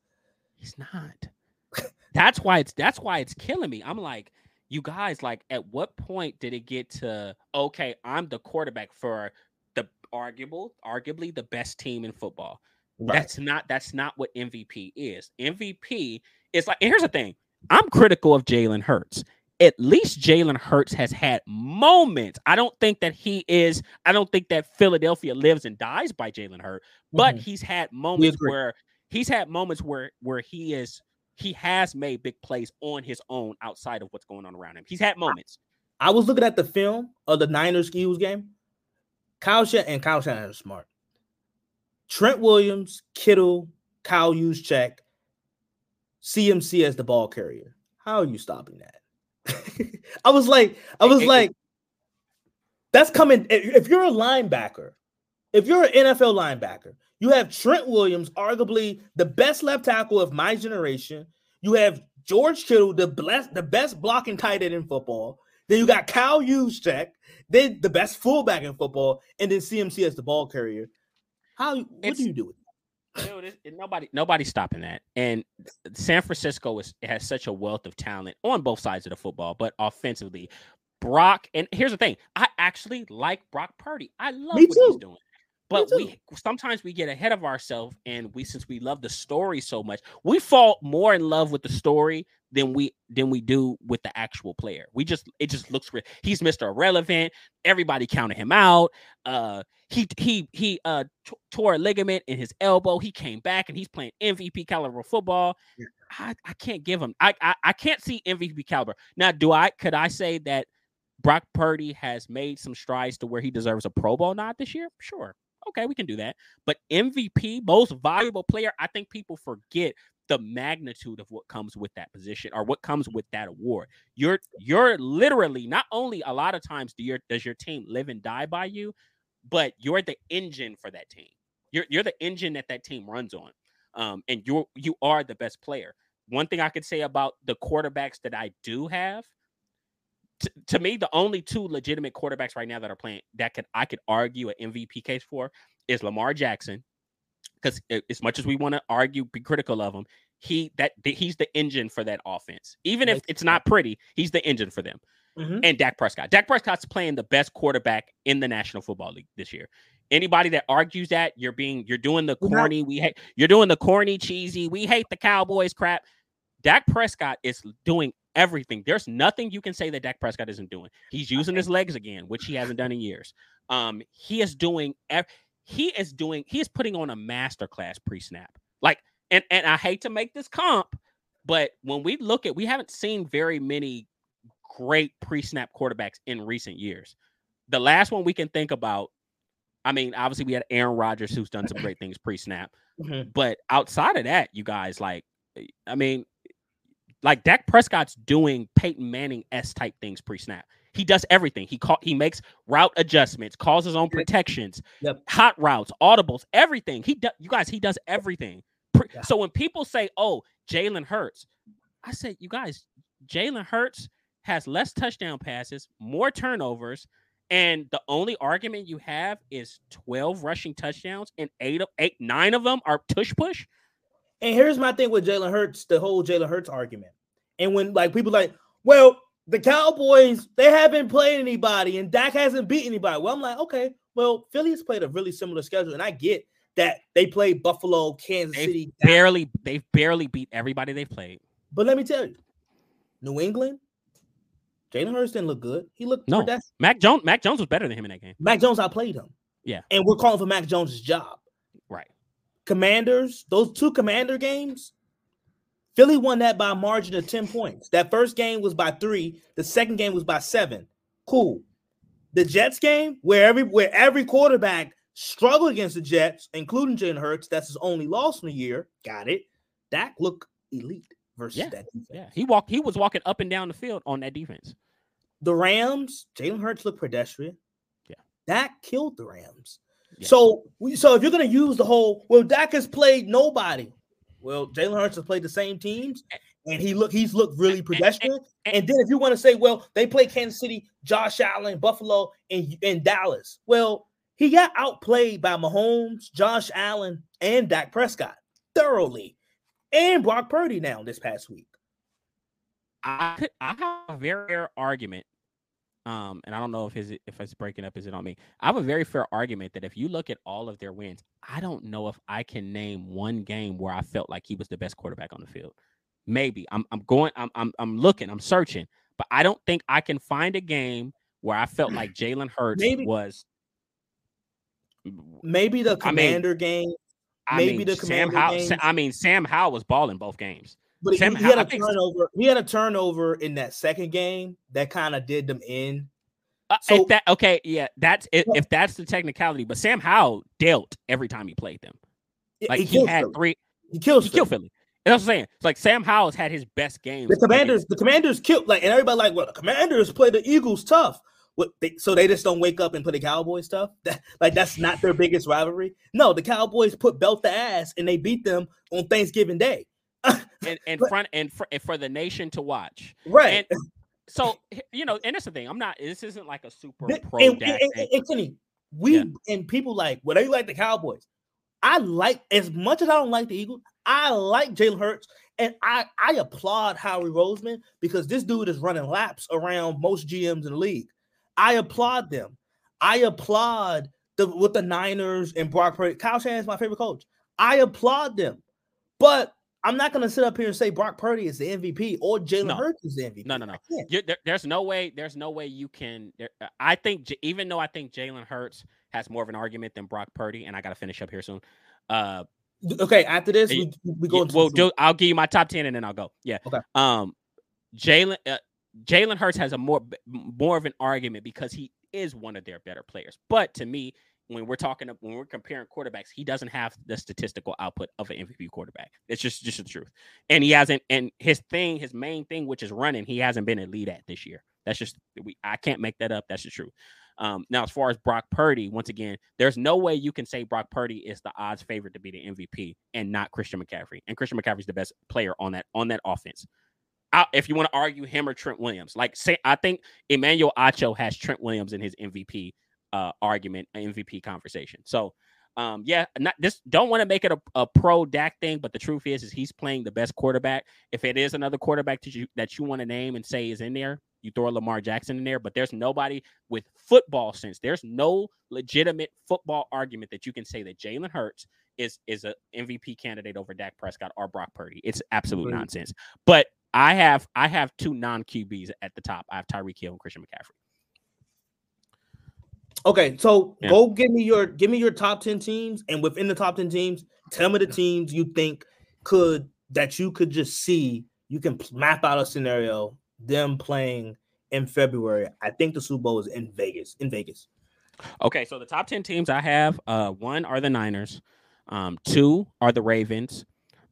He's not. that's why it's that's why it's killing me. I'm like, you guys, like, at what point did it get to okay, I'm the quarterback for the arguable, arguably the best team in football? Right. That's not that's not what MVP is. MVP is like, here's the thing. I'm critical of Jalen Hurts at least Jalen Hurts has had moments. I don't think that he is, I don't think that Philadelphia lives and dies by Jalen Hurts, but mm-hmm. he's had moments where he's had moments where where he is he has made big plays on his own outside of what's going on around him. He's had moments. I was looking at the film of the Niners Eagles game. Kyle Shan- and Kyle Shanahan is smart. Trent Williams, Kittle, Kyle Juszczyk, CMC as the ball carrier. How are you stopping that? I was like, I was it, like, it, that's coming. If you're a linebacker, if you're an NFL linebacker, you have Trent Williams, arguably the best left tackle of my generation. You have George Kittle, the best, the best blocking tight end in football. Then you got Kyle Juszczyk, then the best fullback in football, and then CMC as the ball carrier. How? What it's, do you do with Dude, nobody, nobody's stopping that. And San Francisco is has such a wealth of talent on both sides of the football, but offensively, Brock. And here's the thing: I actually like Brock Purdy. I love Me what too. he's doing. But we sometimes we get ahead of ourselves, and we since we love the story so much, we fall more in love with the story than we than we do with the actual player. We just it just looks great. He's Mr. Irrelevant. Everybody counted him out. Uh he he he uh t- tore a ligament in his elbow. He came back and he's playing MVP caliber football. Yeah. I, I can't give him I, I I can't see MVP caliber. Now, do I could I say that Brock Purdy has made some strides to where he deserves a Pro Bowl nod this year? Sure okay, we can do that. But MVP, most valuable player, I think people forget the magnitude of what comes with that position or what comes with that award. You're you're literally not only a lot of times do your does your team live and die by you, but you're the engine for that team. You're you're the engine that that team runs on. Um, and you're you are the best player. One thing I could say about the quarterbacks that I do have to, to me, the only two legitimate quarterbacks right now that are playing that could I could argue an MVP case for is Lamar Jackson. Because as much as we want to argue, be critical of him, he that he's the engine for that offense. Even if it's not pretty, he's the engine for them. Mm-hmm. And Dak Prescott. Dak Prescott's playing the best quarterback in the National Football League this year. Anybody that argues that you're being you're doing the corny, we hate you're doing the corny, cheesy, we hate the Cowboys crap. Dak Prescott is doing everything. There's nothing you can say that Dak Prescott isn't doing. He's using his legs again, which he hasn't done in years. Um, he is doing he is doing he is putting on a masterclass pre-snap. Like, and and I hate to make this comp, but when we look at we haven't seen very many great pre-snap quarterbacks in recent years. The last one we can think about, I mean, obviously we had Aaron Rodgers who's done some great things pre-snap, mm-hmm. but outside of that, you guys like, I mean, like Dak Prescott's doing Peyton Manning s type things pre snap. He does everything. He call, he makes route adjustments, calls his own protections, Yep. hot routes, audibles, everything. He does. You guys, he does everything. Pre- Yeah. So when people say, "Oh, Jalen Hurts," I say, "You guys, Jalen Hurts has less touchdown passes, more turnovers, and the only argument you have is twelve rushing touchdowns, and eight of eight, nine of them are tush push." And here's my thing with Jalen Hurts, the whole Jalen Hurts argument. And when like people like, well, the Cowboys, they haven't played anybody and Dak hasn't beat anybody. Well, I'm like, okay, well, Philly's played a really similar schedule. And I get that they played Buffalo, Kansas They've City. barely, they've barely beat everybody they've played. But let me tell you, New England, Jalen Hurts didn't look good. He looked No. Mac Jones, Mac Jones was better than him in that game. Mac Jones outplayed him. Yeah. And we're calling for Mac Jones' job. Commanders, those two commander games, Philly won that by a margin of 10 points. That first game was by three, the second game was by seven. Cool. The Jets game, where every where every quarterback struggled against the Jets, including Jalen Hurts, that's his only loss in the year. Got it. Dak looked elite versus Yeah. that defense. Yeah, he walked. He was walking up and down the field on that defense. The Rams, Jalen Hurts looked pedestrian. Yeah. Dak killed the Rams. Yeah. So, so if you're gonna use the whole, well, Dak has played nobody. Well, Jalen Hurts has played the same teams, and he look he's looked really pedestrian. And then if you want to say, well, they play Kansas City, Josh Allen, Buffalo, and, and Dallas. Well, he got outplayed by Mahomes, Josh Allen, and Dak Prescott thoroughly, and Brock Purdy now this past week. I could. I have a very fair argument. Um, and I don't know if is it if it's breaking up. Is it on me? I have a very fair argument that if you look at all of their wins, I don't know if I can name one game where I felt like he was the best quarterback on the field. Maybe I'm I'm going. I'm I'm I'm looking. I'm searching, but I don't think I can find a game where I felt like Jalen Hurts Maybe- was. Maybe the I mean, Commander game, I maybe mean, the Sam Commander Howell. games. I mean, Sam Howell was balling both games. But he, he had a turnover. He had a turnover in that second game that kind of did them in. Uh, So- that okay, yeah, that's if, if that's the technicality. But Sam Howell dealt every time he played them. Like he, killed had Philly. three. He kills He killed Philly. Philly. That's what I'm saying. It's like Sam Howell's had his best game. The commanders, the commanders killed like, and everybody like, well, the commanders play the Eagles tough. What they, so they just don't wake up and play the Cowboys stuff. That, like that's not their biggest rivalry. No, the Cowboys put belt the ass and they beat them on Thanksgiving Day. And and front and for, and for the nation to watch. right. And so you know, and that's the thing. I'm not. This isn't like a super pro. and, and, and- and Kenny, we Yeah. and people like, well, they like the Cowboys. I like as much as I don't like the Eagles, I like Jalen Hurts, and I I applaud Howie Roseman because this dude is running laps around most GMs in the league. I applaud them. I applaud the with the Niners and Brock Purdy. Kyle Shanahan's my favorite coach. I applaud them, but I'm not going to sit up here and say Brock Purdy is the MVP or Jalen No. Hurts is the MVP. No, no, no. There, there's no way. There's no way you can. There, uh, I think even though I think Jalen Hurts has more of an argument than Brock Purdy, and I got to finish up here soon. Uh, Okay, after this, we, we go well, do, I'll give you my top ten and then I'll go. Yeah. Okay. Um, Jalen uh, Jalen Hurts has a more more of an argument because he is one of their better players. But to me, when we're talking when we're comparing quarterbacks, he doesn't have the statistical output of an MVP quarterback. It's just just the truth. And he hasn't. And his thing, his main thing, which is running, he hasn't been a lead at this year. That's just we. I can't make that up. That's the truth. Um, now, as far as Brock Purdy, once again, there's no way you can say Brock Purdy is the odds favorite to be the MVP and not Christian McCaffrey. And Christian McCaffrey's the best player on that on that offense. I, if you want to argue him or Trent Williams, like say, I think Emmanuel Acho has Trent Williams in his MVP uh, argument, MVP conversation. So, um, yeah, not this. Don't want to make it a, a pro Dak thing, but the truth is, is he's playing the best quarterback. If it is another quarterback that you that you want to name and say is in there, you throw Lamar Jackson in there. But there's nobody with football sense. There's no legitimate football argument that you can say that Jalen Hurts is is a MVP candidate over Dak Prescott or Brock Purdy. It's absolute Agreed. nonsense. But I have I have two non QBs at the top. I have Tyreek Hill and Christian McCaffrey. Okay, so Yeah. go give me your give me your top 10 teams and within the top 10 teams, tell me the teams you think could that you could just see you can map out a scenario them playing in February. I think the Super Bowl is in Vegas. In Vegas. Okay, so the top 10 teams I have, uh, one are the Niners, um, two are the Ravens,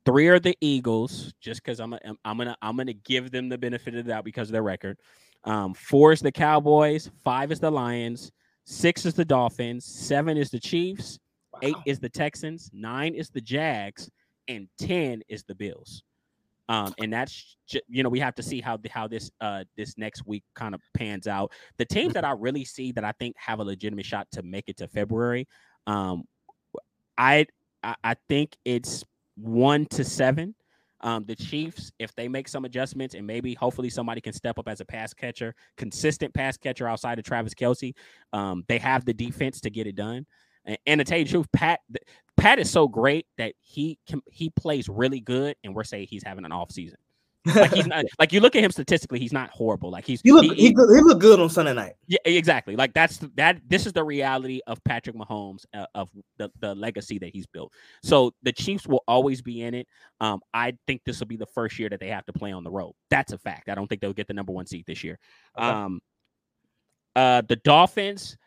three are the Eagles, just because I'm, a, I'm gonna I'm gonna give them the benefit of the doubt because of their record. Um, four is the Cowboys, five is the Lions, six is the Dolphins, seven is the Chiefs, wow. eight is the Texans, nine is the Jags, and ten is the Bills. Um, and that's you know we have to see how how this uh this next week kind of pans out. The teams that I really see that I think have a legitimate shot to make it to February, um, I I think it's one to seven. Um, the Chiefs, if they make some adjustments and maybe hopefully somebody can step up as a pass catcher, consistent pass catcher outside of Travis Kelce, um, they have the defense to get it done. And, and to tell you the truth, Pat Pat is so great that he can, he plays really good, and we're saying he's having an off season. Like he's not like you look at him statistically, he's not horrible. Like he's he look he, he, he look good on Sunday night. Yeah, exactly. Like that's that. This is the reality of Patrick Mahomes uh, of the the legacy that he's built. So the Chiefs will always be in it. Um, I think this will be the first year that they have to play on the road. That's a fact. I don't think they'll get the number one seat this year. Okay. Um, uh, the Dolphins,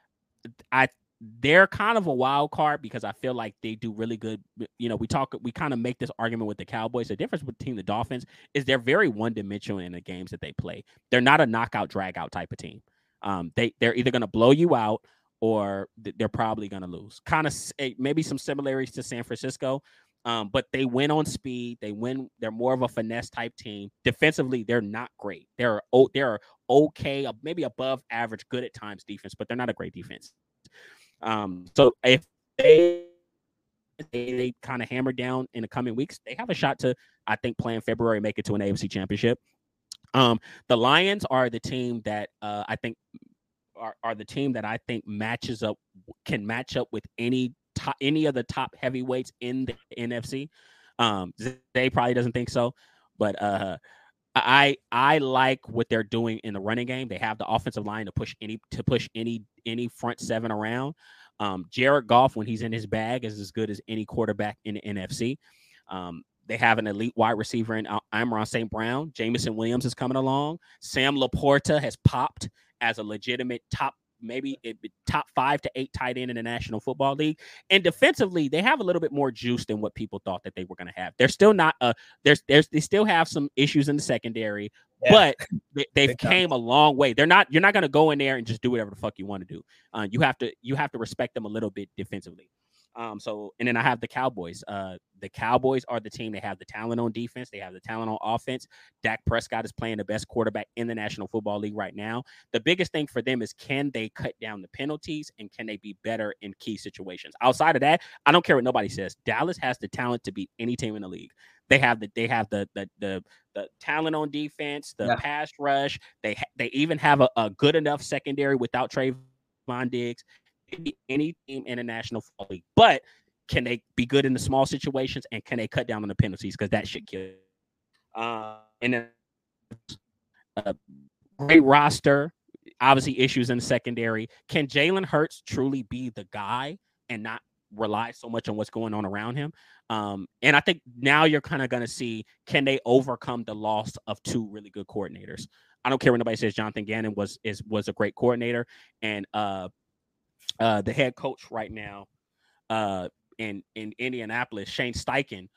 I they're kind of a wild card because I feel like they do really good. You know, we talk, we kind of make this argument with the Cowboys. The difference between the Dolphins is they're very one dimensional in the games that they play. They're not a knockout, drag out type of team. Um, they they're either going to blow you out or they're probably going to lose. Kind of maybe some similarities to San Francisco, um, but they win on speed. They win. They're more of a finesse type team. Defensively, they're not great. They're they're okay, maybe above average, good at times defense, but they're not a great defense. Um, so if they they, they kind of hammer down in the coming weeks, they have a shot to, I think, play in February, make it to an AFC championship. Um, the Lions are the team that uh, I think are, are the team that I think matches up can match up with any top any of the top heavyweights in the NFC. Um, they probably doesn't think so, but uh, I I like what they're doing in the running game. They have the offensive line to push any to push any any front seven around. Um, Jared Goff, when he's in his bag, is as good as any quarterback in the NFC. Um, they have an elite wide receiver in Amon St. Brown. Jameson Williams is coming along. Sam LaPorta has popped as a legitimate top maybe top five to eight tight end in the National Football League. And defensively, they have a little bit more juice than what people thought that they were going to have. They're still not uh there's there's they still have some issues in the secondary, yeah. but they, have came a long way. They're not you're not going to go in there and just do whatever the fuck you want to do. Uh, you have to you have to respect them a little bit defensively. Um, so and then I have the Cowboys. Uh, the Cowboys are the team. They have the talent on defense. They have the talent on offense. Dak Prescott is playing the best quarterback in the National Football League right now. The biggest thing for them is can they cut down the penalties and can they be better in key situations? Outside of that, I don't care what nobody says. Dallas has the talent to beat any team in the league. They have the they have the the the, the talent on defense, the yeah. pass rush. They they even have a, a good enough secondary without Trevon Diggs any team in the National Football League. But can they be good in the small situations and can they cut down on the penalties? Because that should kill. Uh, and a great roster, obviously issues in the secondary. Can Jalen Hurts truly be the guy and not rely so much on what's going on around him? Um, and I think now you're kind of going to see can they overcome the loss of two really good coordinators. I don't care what nobody says. Jonathan Gannon was is was a great coordinator, and uh, uh, the head coach right now uh, in in Indianapolis, Shane Steichen,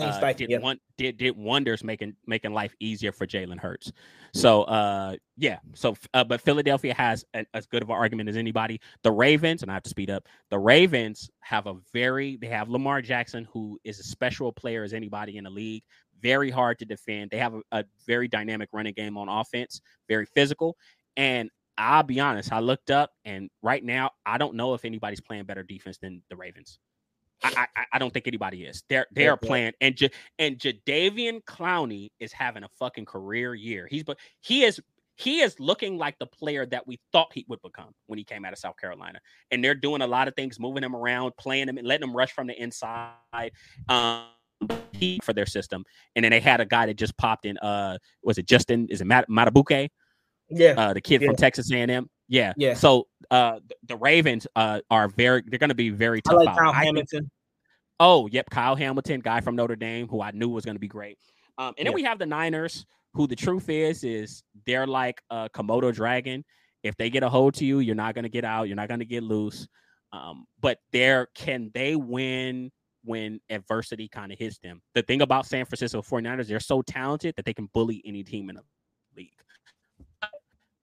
uh, Steichen did, yeah. one, did did wonders making making life easier for Jalen Hurts. So uh, yeah, so uh, but Philadelphia has an, as good of an argument as anybody. The Ravens, and I have to speed up. The Ravens have a very they have Lamar Jackson, who is a special player as anybody in the league. Very hard to defend. They have a, a very dynamic running game on offense, very physical, and I'll be honest. I looked up, and right now, I don't know if anybody's playing better defense than the Ravens. I, I, I don't think anybody is. They're they are playing, and J- and Jadeveon Clowney is having a fucking career year. He's but he is he is looking like the player that we thought he would become when he came out of South Carolina. And they're doing a lot of things, moving him around, playing him, and letting him rush from the inside. Um, for their system, and then they had a guy that just popped in. Uh, was it Justin? Is it Mat- Madubuike? Yeah, uh, the kid yeah. from Texas A&M. Yeah, yeah. So uh, the Ravens uh, are very. They're going to be very tough. I like Kyle Hamilton. oh, yep, Kyle Hamilton, guy from Notre Dame, who I knew was going to be great. Um, and yeah. then we have the Niners, who the truth is is they're like a Komodo dragon. If they get a hold to you, you're not going to get out. You're not going to get loose. Um, but there, can they win when adversity kind of hits them. The thing about San Francisco 49ers, they're so talented that they can bully any team in the league.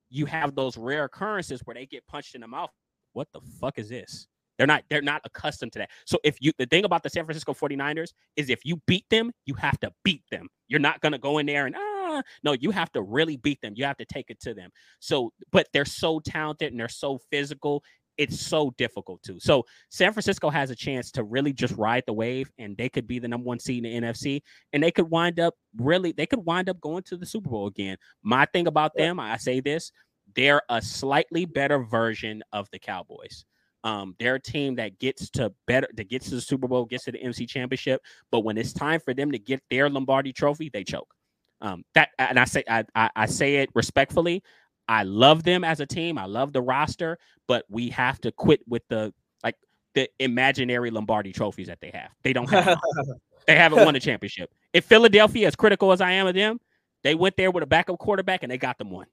You have those rare occurrences where they get punched in the mouth. What the fuck is this? They're not they're not accustomed to that. So if you the thing about the San Francisco 49ers is if you beat them, you have to beat them. You're not going to go in there and ah no, you have to really beat them. You have to take it to them. So but they're so talented and they're so physical it's so difficult to. So San Francisco has a chance to really just ride the wave, and they could be the number one seed in the NFC, and they could wind up really, they could wind up going to the Super Bowl again. My thing about them, I say this, they're a slightly better version of the Cowboys. Um, they're a team that gets to better that gets to the Super Bowl, gets to the MC Championship, but when it's time for them to get their Lombardi Trophy, they choke. Um, that and I say I, I, I say it respectfully. I love them as a team. I love the roster, but we have to quit with the like the imaginary Lombardi trophies that they have. They don't have. they haven't won a championship. If Philadelphia, as critical as I am of them, they went there with a backup quarterback and they got them one.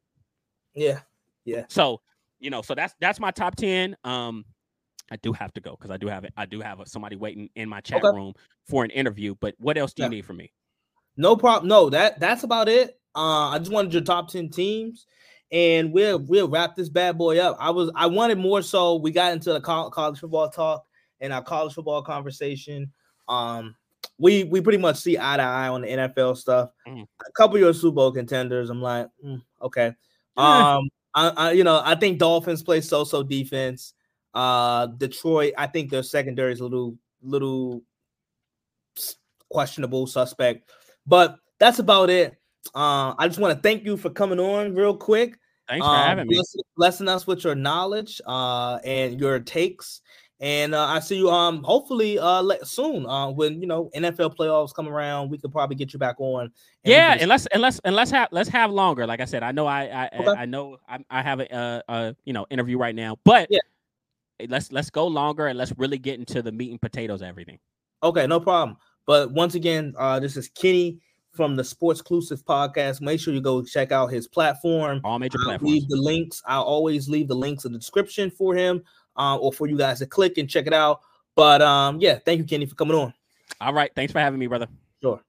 Yeah, yeah. So you know, so that's that's my top ten. Um, I do have to go because I do have it. I do have a, somebody waiting in my chat okay. room for an interview. But what else do yeah. you need from me? No problem. No, that that's about it. Uh, I just wanted your top ten teams and we'll we'll wrap this bad boy up. I was I wanted more so we got into the college football talk and our college football conversation. Um, we we pretty much see eye to eye on the NFL stuff. Mm. A couple of your Super Bowl contenders, I'm like, mm, okay. Um, I, I, you know I think Dolphins play so so defense. Uh, Detroit, I think their secondary is a little little questionable, suspect, but that's about it. Uh, I just want to thank you for coming on real quick. Thanks for um, having me. Blessing us with your knowledge uh, and your takes. And uh, I see you um hopefully uh soon uh when you know NFL playoffs come around we could probably get you back on. And yeah, and let's and let's and let's have let's have longer. Like I said, I know I I okay. I know I, I have a, a, a you know interview right now, but yeah. let's let's go longer and let's really get into the meat and potatoes everything. Okay, no problem. But once again, uh this is Kenny from the Sportsclusive podcast. Make sure you go check out his platform. All major I'll platforms. Leave the links. I'll always leave the links in the description for him, uh, or for you guys to click and check it out. But um, yeah, thank you, Kenny, for coming on. All right, thanks for having me, brother. Sure.